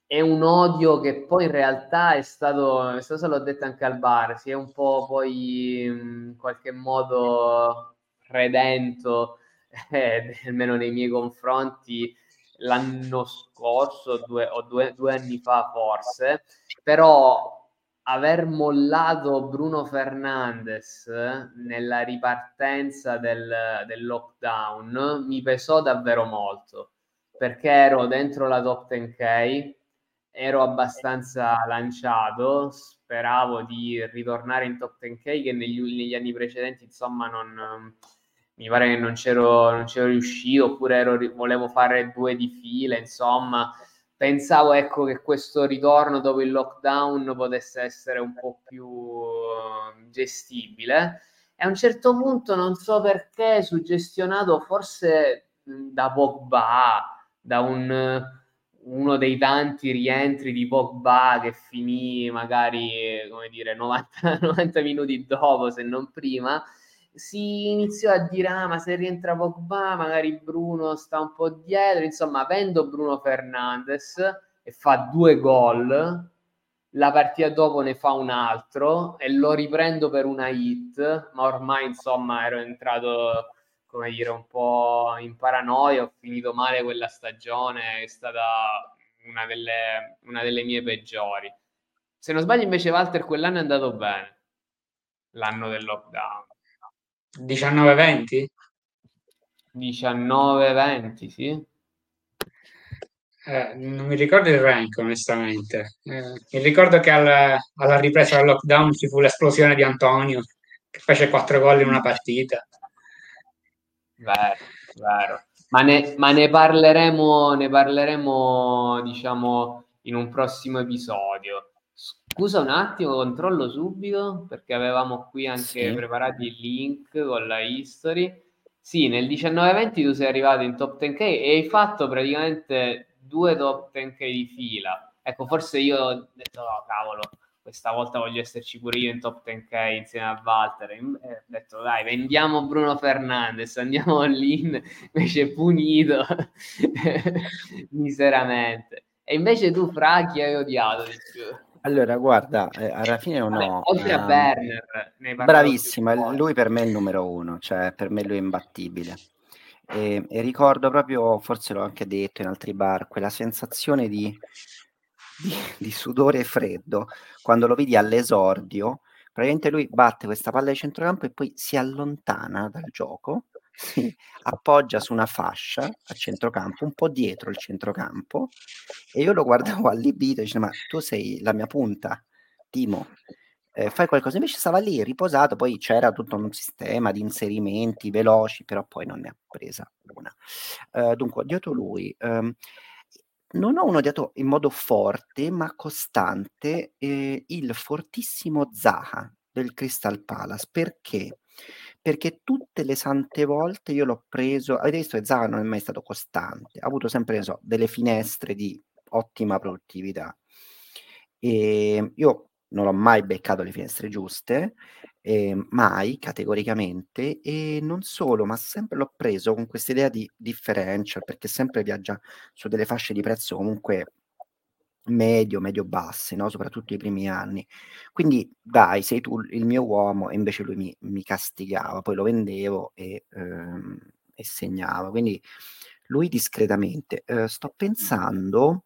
è un odio che poi in realtà è stato, cosa l'ho detto anche al bar, si è un po' poi in qualche modo redento, eh, almeno nei miei confronti, l'anno scorso due, o due, due anni fa forse, però aver mollato Bruno Fernandes nella ripartenza del, del lockdown mi pesò davvero molto perché ero dentro la top 10K ero abbastanza lanciato, speravo di ritornare in top 10K che negli, negli anni precedenti insomma non, mi pare che non c'ero, non c'ero riuscito oppure ero, volevo fare due di fila insomma. Pensavo ecco che questo ritorno dopo il lockdown potesse essere un po' più uh, gestibile. E a un certo punto non so perché suggestionato forse da Pogba da un uno dei tanti rientri di Pogba che finì magari, come dire, 90, 90 minuti dopo, se non prima, si iniziò a dire, ah, ma se rientra Pogba, magari Bruno sta un po' dietro, insomma, avendo Bruno Fernandes e fa due gol, la partita dopo ne fa un altro e lo riprendo per una hit, ma ormai, insomma, ero entrato come dire, un po' in paranoia, ho finito male quella stagione, è stata una delle, una delle mie peggiori. Se non sbaglio invece Walter quell'anno è andato bene, l'anno del lockdown. 19-20? 19-20, sì. Eh, non mi ricordo il rank onestamente. Eh, mi ricordo che alla, alla ripresa del lockdown ci fu l'esplosione di Antonio che fece 4 gol in una partita. Vero, vero. Ma ne, ma ne parleremo, ne parleremo, diciamo, in un prossimo episodio. Scusa un attimo, controllo subito perché avevamo qui anche sì. preparati il link con la history. Sì, nel 19-20 tu sei arrivato in top 10K e hai fatto praticamente due top 10K di fila. Ecco, forse io ho detto, no, cavolo, questa volta voglio esserci pure io in top 10K insieme a Walter. E ho detto, dai, vendiamo Bruno Fernandes, andiamo lì, invece punito miseramente. E invece tu, Fra, chi hai odiato di più? Allora, guarda, eh, alla fine non ho... Oltre a Werner. Bravissima, lui per me è il numero uno, cioè per me lui è imbattibile. E, e ricordo proprio, forse l'ho anche detto in altri bar, quella sensazione di di, di sudore e freddo quando lo vedi all'esordio. Praticamente lui batte questa palla di centrocampo e poi si allontana dal gioco, si appoggia su una fascia a centrocampo, un po' dietro il centrocampo, e io lo guardavo allibito e dicevo, ma tu sei la mia punta, Timo, eh, fai qualcosa. Invece stava lì riposato, poi c'era tutto un sistema di inserimenti veloci, però poi non ne ha presa una. Uh, dunque, dietro lui, um, non ho odiato in modo forte, ma costante, ehm, il fortissimo Zaha del Crystal Palace. Perché? Perché tutte le sante volte io l'ho preso avete visto che Zaha non è mai stato costante, ha avuto sempre, so, delle finestre di ottima produttività. Ehm, io non ho mai beccato le finestre giuste eh, mai categoricamente e non solo, ma sempre l'ho preso con questa idea di differential perché sempre viaggia su delle fasce di prezzo comunque medio, medio-basse, no? soprattutto i primi anni. Quindi dai, sei tu il mio uomo e invece lui mi, mi castigava, poi lo vendevo e, ehm, e segnava. Quindi lui discretamente. Eh, sto pensando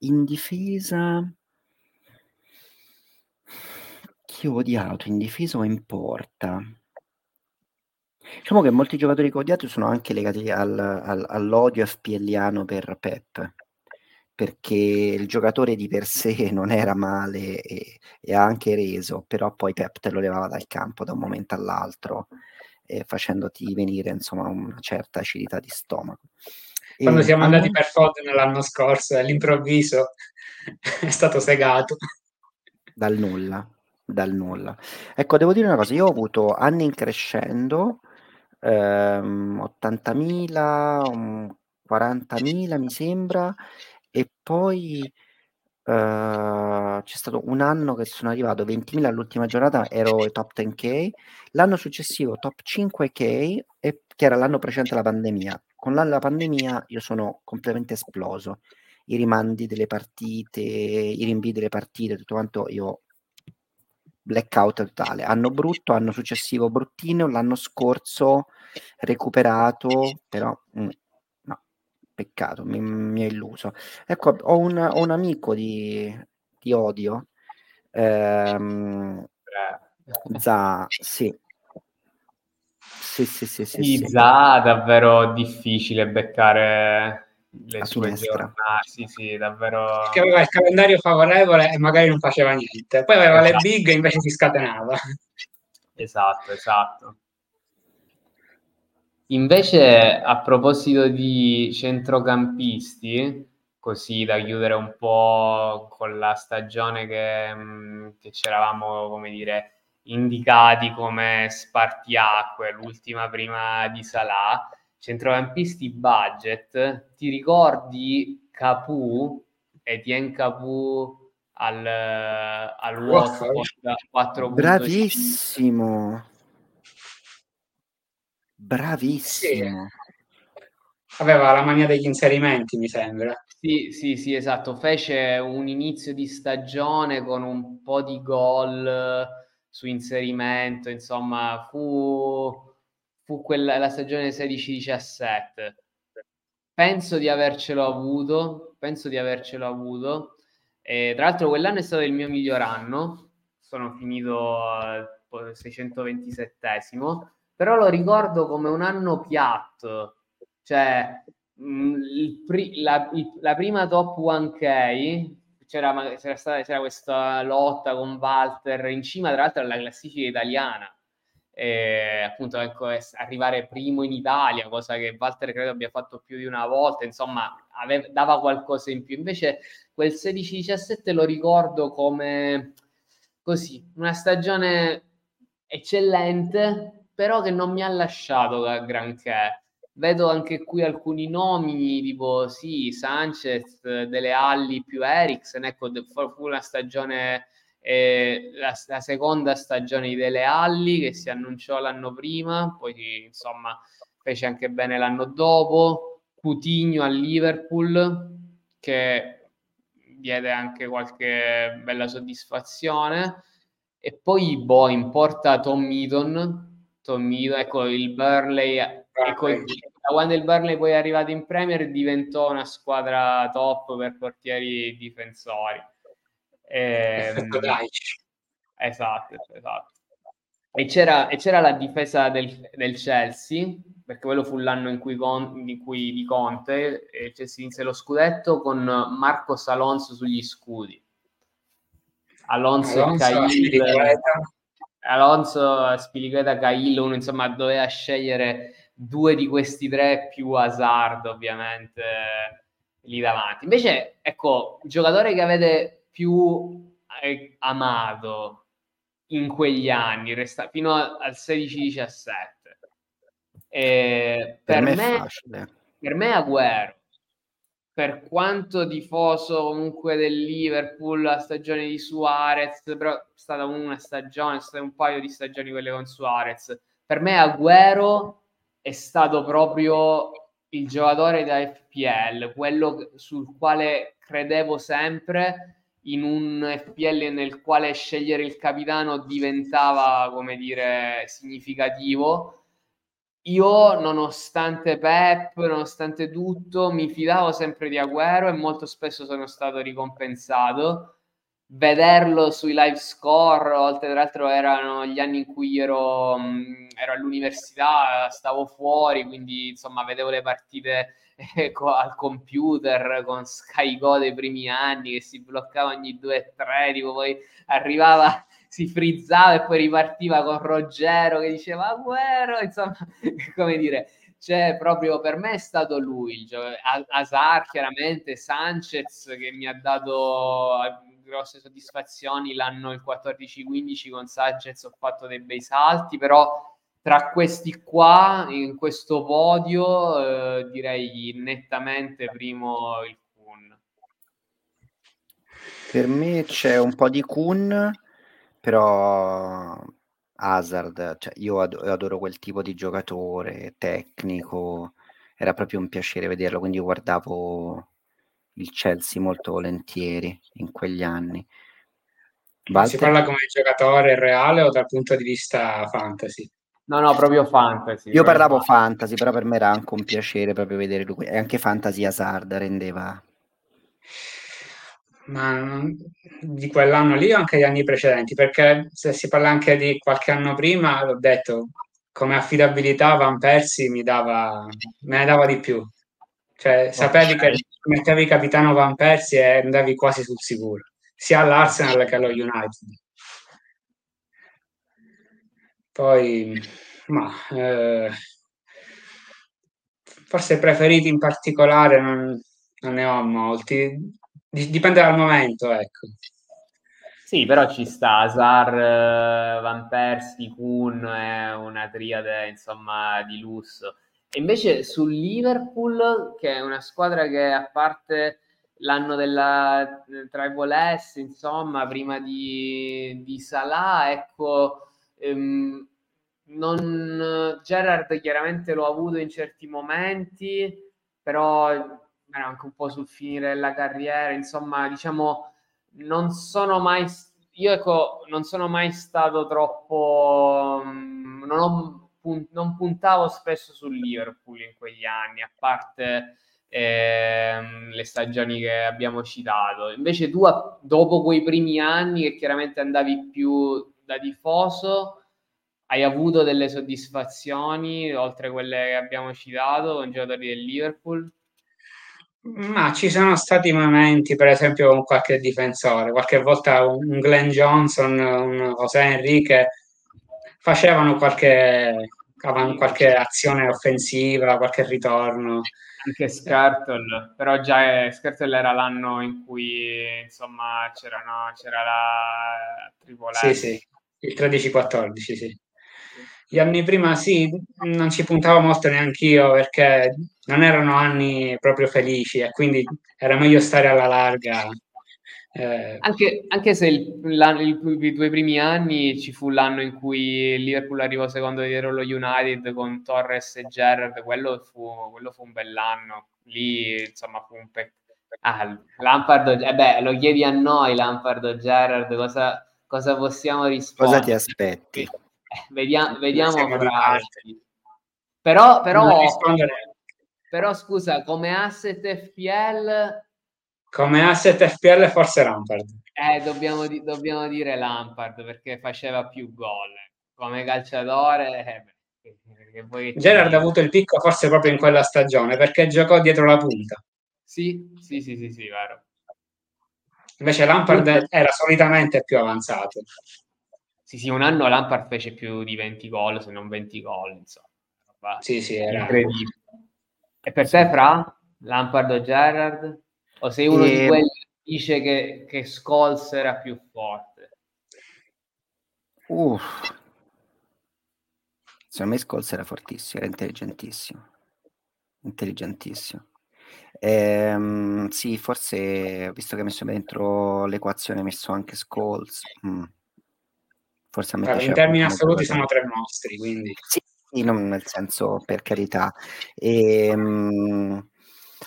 in difesa Chi ho odiato in difesa o in porta? Diciamo che molti giocatori che ho odiato sono anche legati al, al, all'odio FPLiano per Pep, perché il giocatore di per sé non era male e, e, ha anche reso, però poi Pep te lo levava dal campo da un momento all'altro, eh, facendoti venire insomma una certa acidità di stomaco. Quando e, siamo andati per Foden l'anno scorso, all'improvviso è stato segato. Dal nulla, dal nulla. Ecco, devo dire una cosa, io ho avuto anni in crescendo, ehm, 80.000, 40.000 mi sembra, e poi Uh, c'è stato un anno che sono arrivato 20.000 all'ultima giornata, ero top 10k, l'anno successivo top 5k, e, che era l'anno precedente alla pandemia. Con della pandemia io sono completamente esploso. I rimandi delle partite, i rinvii delle partite, tutto quanto io blackout totale. Anno brutto, anno successivo bruttino, l'anno scorso recuperato, però mm, no, peccato, mi, mi è illuso. Ecco, ho un, ho un amico di, di odio, ehm, Za, sì. Sì, sì, sì, sì, sì. Za, davvero difficile beccare le sue finestra. giornate, sì, sì, davvero. Perché aveva il calendario favorevole e magari non faceva niente, poi aveva esatto. le big e invece si scatenava. Esatto, esatto. Invece, a proposito di centrocampisti, così da chiudere un po' con la stagione che, mm, che c'eravamo, come dire, indicati come spartiacque, l'ultima prima di Salah, centrocampisti budget, ti ricordi Capu, Etienne Capu al, al Watford 4 Bravissimo. Bravissimo. Sì. Aveva la mania degli inserimenti, mi sembra. Sì, sì, sì, esatto. Fece un inizio di stagione con un po' di gol su inserimento, insomma, fu fu quella, la stagione 16-17. Penso di avercelo avuto, penso di avercelo avuto. E, tra l'altro quell'anno è stato il mio miglior anno, sono finito al 627esimo, però lo ricordo come un anno piatto, cioè mh, il pri- la, il, la, prima top 1K c'era, c'era, stata, c'era questa lotta con Walter in cima, tra l'altro alla classifica italiana. Eh, appunto ecco, arrivare primo in Italia, cosa che Walter credo abbia fatto più di una volta, insomma aveva, dava qualcosa in più. Invece quel 16-17 lo ricordo come così, una stagione eccellente, però che non mi ha lasciato granché. Vedo anche qui alcuni nomi, tipo sì, Sanchez, delle Alli più Eriksen, ecco, fu una stagione eh, la, la, seconda stagione di Dele Alli che si annunciò l'anno prima, poi insomma fece anche bene l'anno dopo, Coutinho a Liverpool che diede anche qualche bella soddisfazione e poi boh, in porta Tom Eaton, Tom Eaton ecco il Burnley ecco, da quando il Burnley poi è arrivato in Premier diventò una squadra top per portieri difensori Ehm, esatto, esatto. E c'era, e c'era la difesa del, del, Chelsea, perché quello fu l'anno in cui, con, in cui di Conte, e Chelsea vinse lo scudetto con Marcos Alonso sugli scudi. Alonso, Alonso e Cahill. Alonso, Spiliqueta, Cahill, uno insomma doveva scegliere due di questi tre più Hazard ovviamente lì davanti. Invece, ecco, il giocatore che avete più eh, amato in quegli anni, resta, fino a, al 16-17. Eh, per, per, me, me per me Agüero, per quanto tifoso comunque del Liverpool, la stagione di Suarez, però è stata una stagione, è un paio di stagioni quelle con Suarez. Per me Agüero è stato proprio il giocatore da FPL, quello sul quale credevo sempre in un FPL nel quale scegliere il capitano diventava, come dire, significativo. Io, nonostante Pep, nonostante tutto, mi fidavo sempre di Agüero e molto spesso sono stato ricompensato. vederlo sui live score, oltre l'altro erano gli anni in cui ero, mh, ero all'università, stavo fuori, quindi insomma vedevo le partite eh, al computer con Sky Go dei primi anni che si bloccava ogni 2-3, tipo poi arrivava, si frizzava e poi ripartiva con Ruggero che diceva Guerra, insomma, come dire, cioè proprio per me è stato lui, cioè, Azar chiaramente, Sanchez che mi ha dato grosse soddisfazioni l'anno il 14-15 con Sanchez ho fatto dei bei salti, però tra questi qua, in questo podio, eh, direi nettamente primo il Kun. Per me c'è un po' di Kun, però Hazard, cioè io adoro quel tipo di giocatore tecnico, era proprio un piacere vederlo, quindi guardavo il Chelsea molto volentieri in quegli anni. Walter? Si parla come giocatore reale o dal punto di vista fantasy? No, no, proprio fantasy. Io parlavo fantasy, però per me era anche un piacere proprio vedere lui. E anche fantasy Hazard rendeva. Ma di quell'anno lì o anche gli anni precedenti? Perché se si parla anche di qualche anno prima, l'ho detto, come affidabilità Van Persie mi dava, me ne dava di più. Cioè, sapevi che mettevi capitano Van Persie e andavi quasi sul sicuro, sia all'Arsenal che allo United. Poi, ma, eh, forse preferiti in particolare non, non ne ho molti, dipende dal momento, ecco. Sì, però ci sta, Azar, eh, Van Persie, Kuhn è una triade, insomma, di lusso. E invece sul Liverpool, che è una squadra che a parte l'anno della Tribal S, insomma, prima di, di Salah, ecco, ehm, non, Gerard chiaramente l'ho avuto in certi momenti, però era anche un po' sul finire della carriera, insomma, diciamo, non sono mai, io ecco, non sono mai stato troppo, non ho non puntavo spesso sul Liverpool in quegli anni, a parte ehm, le stagioni che abbiamo citato. Invece tu, dopo quei primi anni, che chiaramente andavi più da tifoso, hai avuto delle soddisfazioni oltre quelle che abbiamo citato con i giocatori del Liverpool? Ma ci sono stati momenti, per esempio, con qualche difensore, qualche volta un Glenn Johnson, un José Enrique facevano qualche, qualche azione offensiva, qualche ritorno. Anche Scartle, però già Scartle era l'anno in cui insomma c'era, no, c'era la triboletta. Sì, sì, il 13-14, sì. Gli anni prima sì, non ci puntavo molto neanche io perché non erano anni proprio felici e quindi era meglio stare alla larga eh, anche, anche, se il, il, i due primi anni ci fu l'anno in cui il Liverpool arrivò secondo dietro lo United con Torres e Gerrard, quello fu, quello fu un bell'anno. Lì insomma fu un peccato. Ah, Lampard, eh beh, lo chiedi a noi, Lampard o Gerrard, cosa, cosa possiamo rispondere? Cosa ti aspetti? Eh, vediamo, vediamo. Però, però, però, scusa, come asset FPL come asset FPL forse Lampard. Eh, dobbiamo, dobbiamo dire Lampard perché faceva più gol. Come calciatore... Eh, Gerard ha avuto il picco forse proprio in quella stagione perché giocò dietro la punta. Sì, sì, sì, sì, sì vero. Invece Lampard era solitamente più avanzato. Sì, sì, un anno Lampard fece più di 20 gol, se non 20 gol, insomma. Sì, sì, era incredibile. E per te, Fra? Lampard o Gerard? O sei uno e... di ehm quelli che dice che, che Scholes era più forte? Uff. Secondo me Scholes era fortissimo, era intelligentissimo. Intelligentissimo. Ehm, sì, forse visto che ho messo dentro l'equazione, ho messo anche Scholes. Mm. Forse a me in termini assoluti sono tre mostri, quindi sì, sì non nel senso per carità. E, ehm,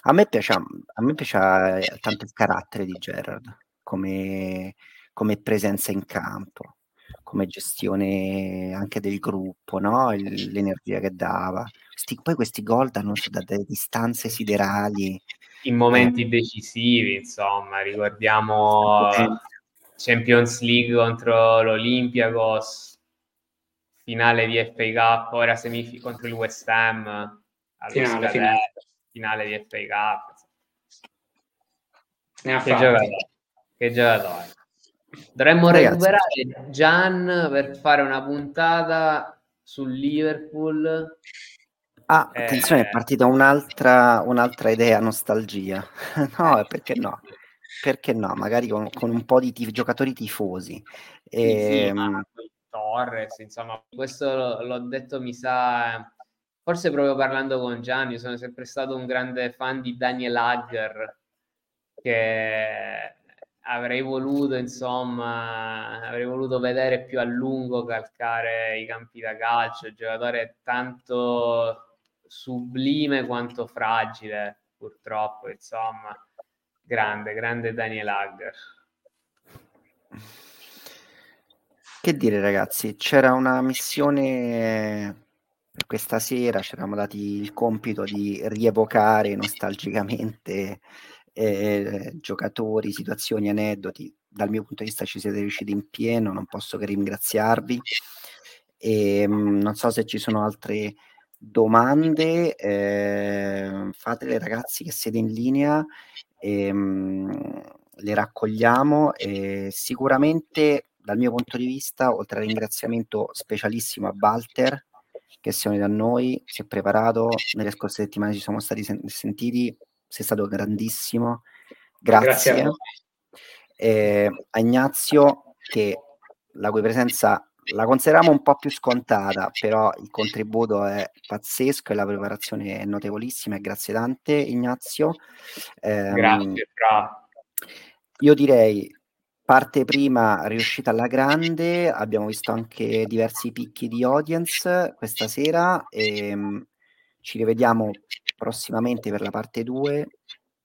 a me piace, a me piace eh, tanto il carattere di Gerard come, come presenza in campo, come gestione anche del gruppo, no? Il, l'energia che dava. Sti, poi questi gol danno da delle distanze siderali. In momenti eh. decisivi, insomma, ricordiamo Champions League contro l'Olympiacos, finale di FA Cup, ora semifinale contro il West Ham, finale, finale. finale di FA Cup. Ne ha che giocatore. Che giocatore. Dovremmo Ragazzi. recuperare Gian per fare una puntata sul Liverpool. Ah, eh, attenzione, è partita un'altra, un'altra idea, nostalgia. no, perché no? Perché no? Magari con, con un po' di tif- giocatori tifosi. E, sì, sì, ehm, Torres, insomma, questo l'ho detto, mi sa, forse proprio parlando con Gianni, sono sempre stato un grande fan di Daniel Agger, che avrei voluto, insomma, avrei voluto vedere più a lungo calcare i campi da calcio, giocatore tanto sublime quanto fragile, purtroppo, insomma, grande, grande Daniel Agger. Che dire ragazzi, c'era una missione per questa sera, ci eravamo dati il compito di rievocare nostalgicamente eh, giocatori, situazioni, aneddoti. Dal mio punto di vista ci siete riusciti in pieno, non posso che ringraziarvi. E, ehm, mh, non so se ci sono altre domande, eh, fatele ragazzi che siete in linea, e, mh, le raccogliamo. E sicuramente dal mio punto di vista, oltre al ringraziamento specialissimo a Walter, che si è unito a noi, si è preparato, nelle scorse settimane ci siamo stati sen- sentiti, sei stato grandissimo, grazie. grazie a, eh, a Ignazio che la cui presenza la consideriamo un po' più scontata, però il contributo è pazzesco e la preparazione è notevolissima e grazie tante Ignazio. Eh, grazie, Fra. Io direi parte prima riuscita alla grande, abbiamo visto anche diversi picchi di audience questa sera e um, ci rivediamo prossimamente per la parte 2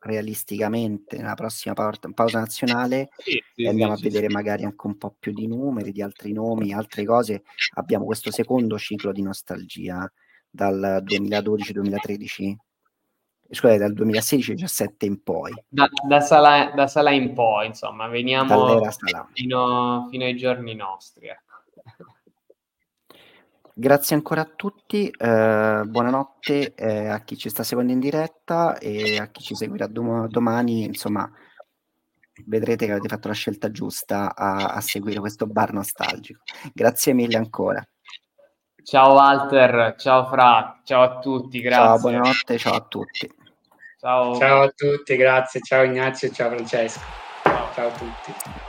realisticamente nella prossima pausa nazionale sì, sì, e andiamo sì, a vedere magari anche un po' più di numeri, di altri nomi, altre cose. Abbiamo questo secondo ciclo di nostalgia dal 2012-2013, scusate, dal 2016-17 in poi. Da, da, Sala, da Sala in poi, insomma, veniamo fino, fino, ai giorni nostri. Ecco. Grazie ancora a tutti, eh, buonanotte eh, a chi ci sta seguendo in diretta e a chi ci seguirà dom- domani, insomma, vedrete che avete fatto la scelta giusta a, a seguire questo bar nostalgico. Grazie mille ancora. Ciao Walter, ciao Fra, ciao a tutti, grazie. Ciao, buonanotte, ciao a tutti. Ciao. ciao a tutti, grazie, ciao Ignazio, ciao Francesco. Ciao, ciao a tutti.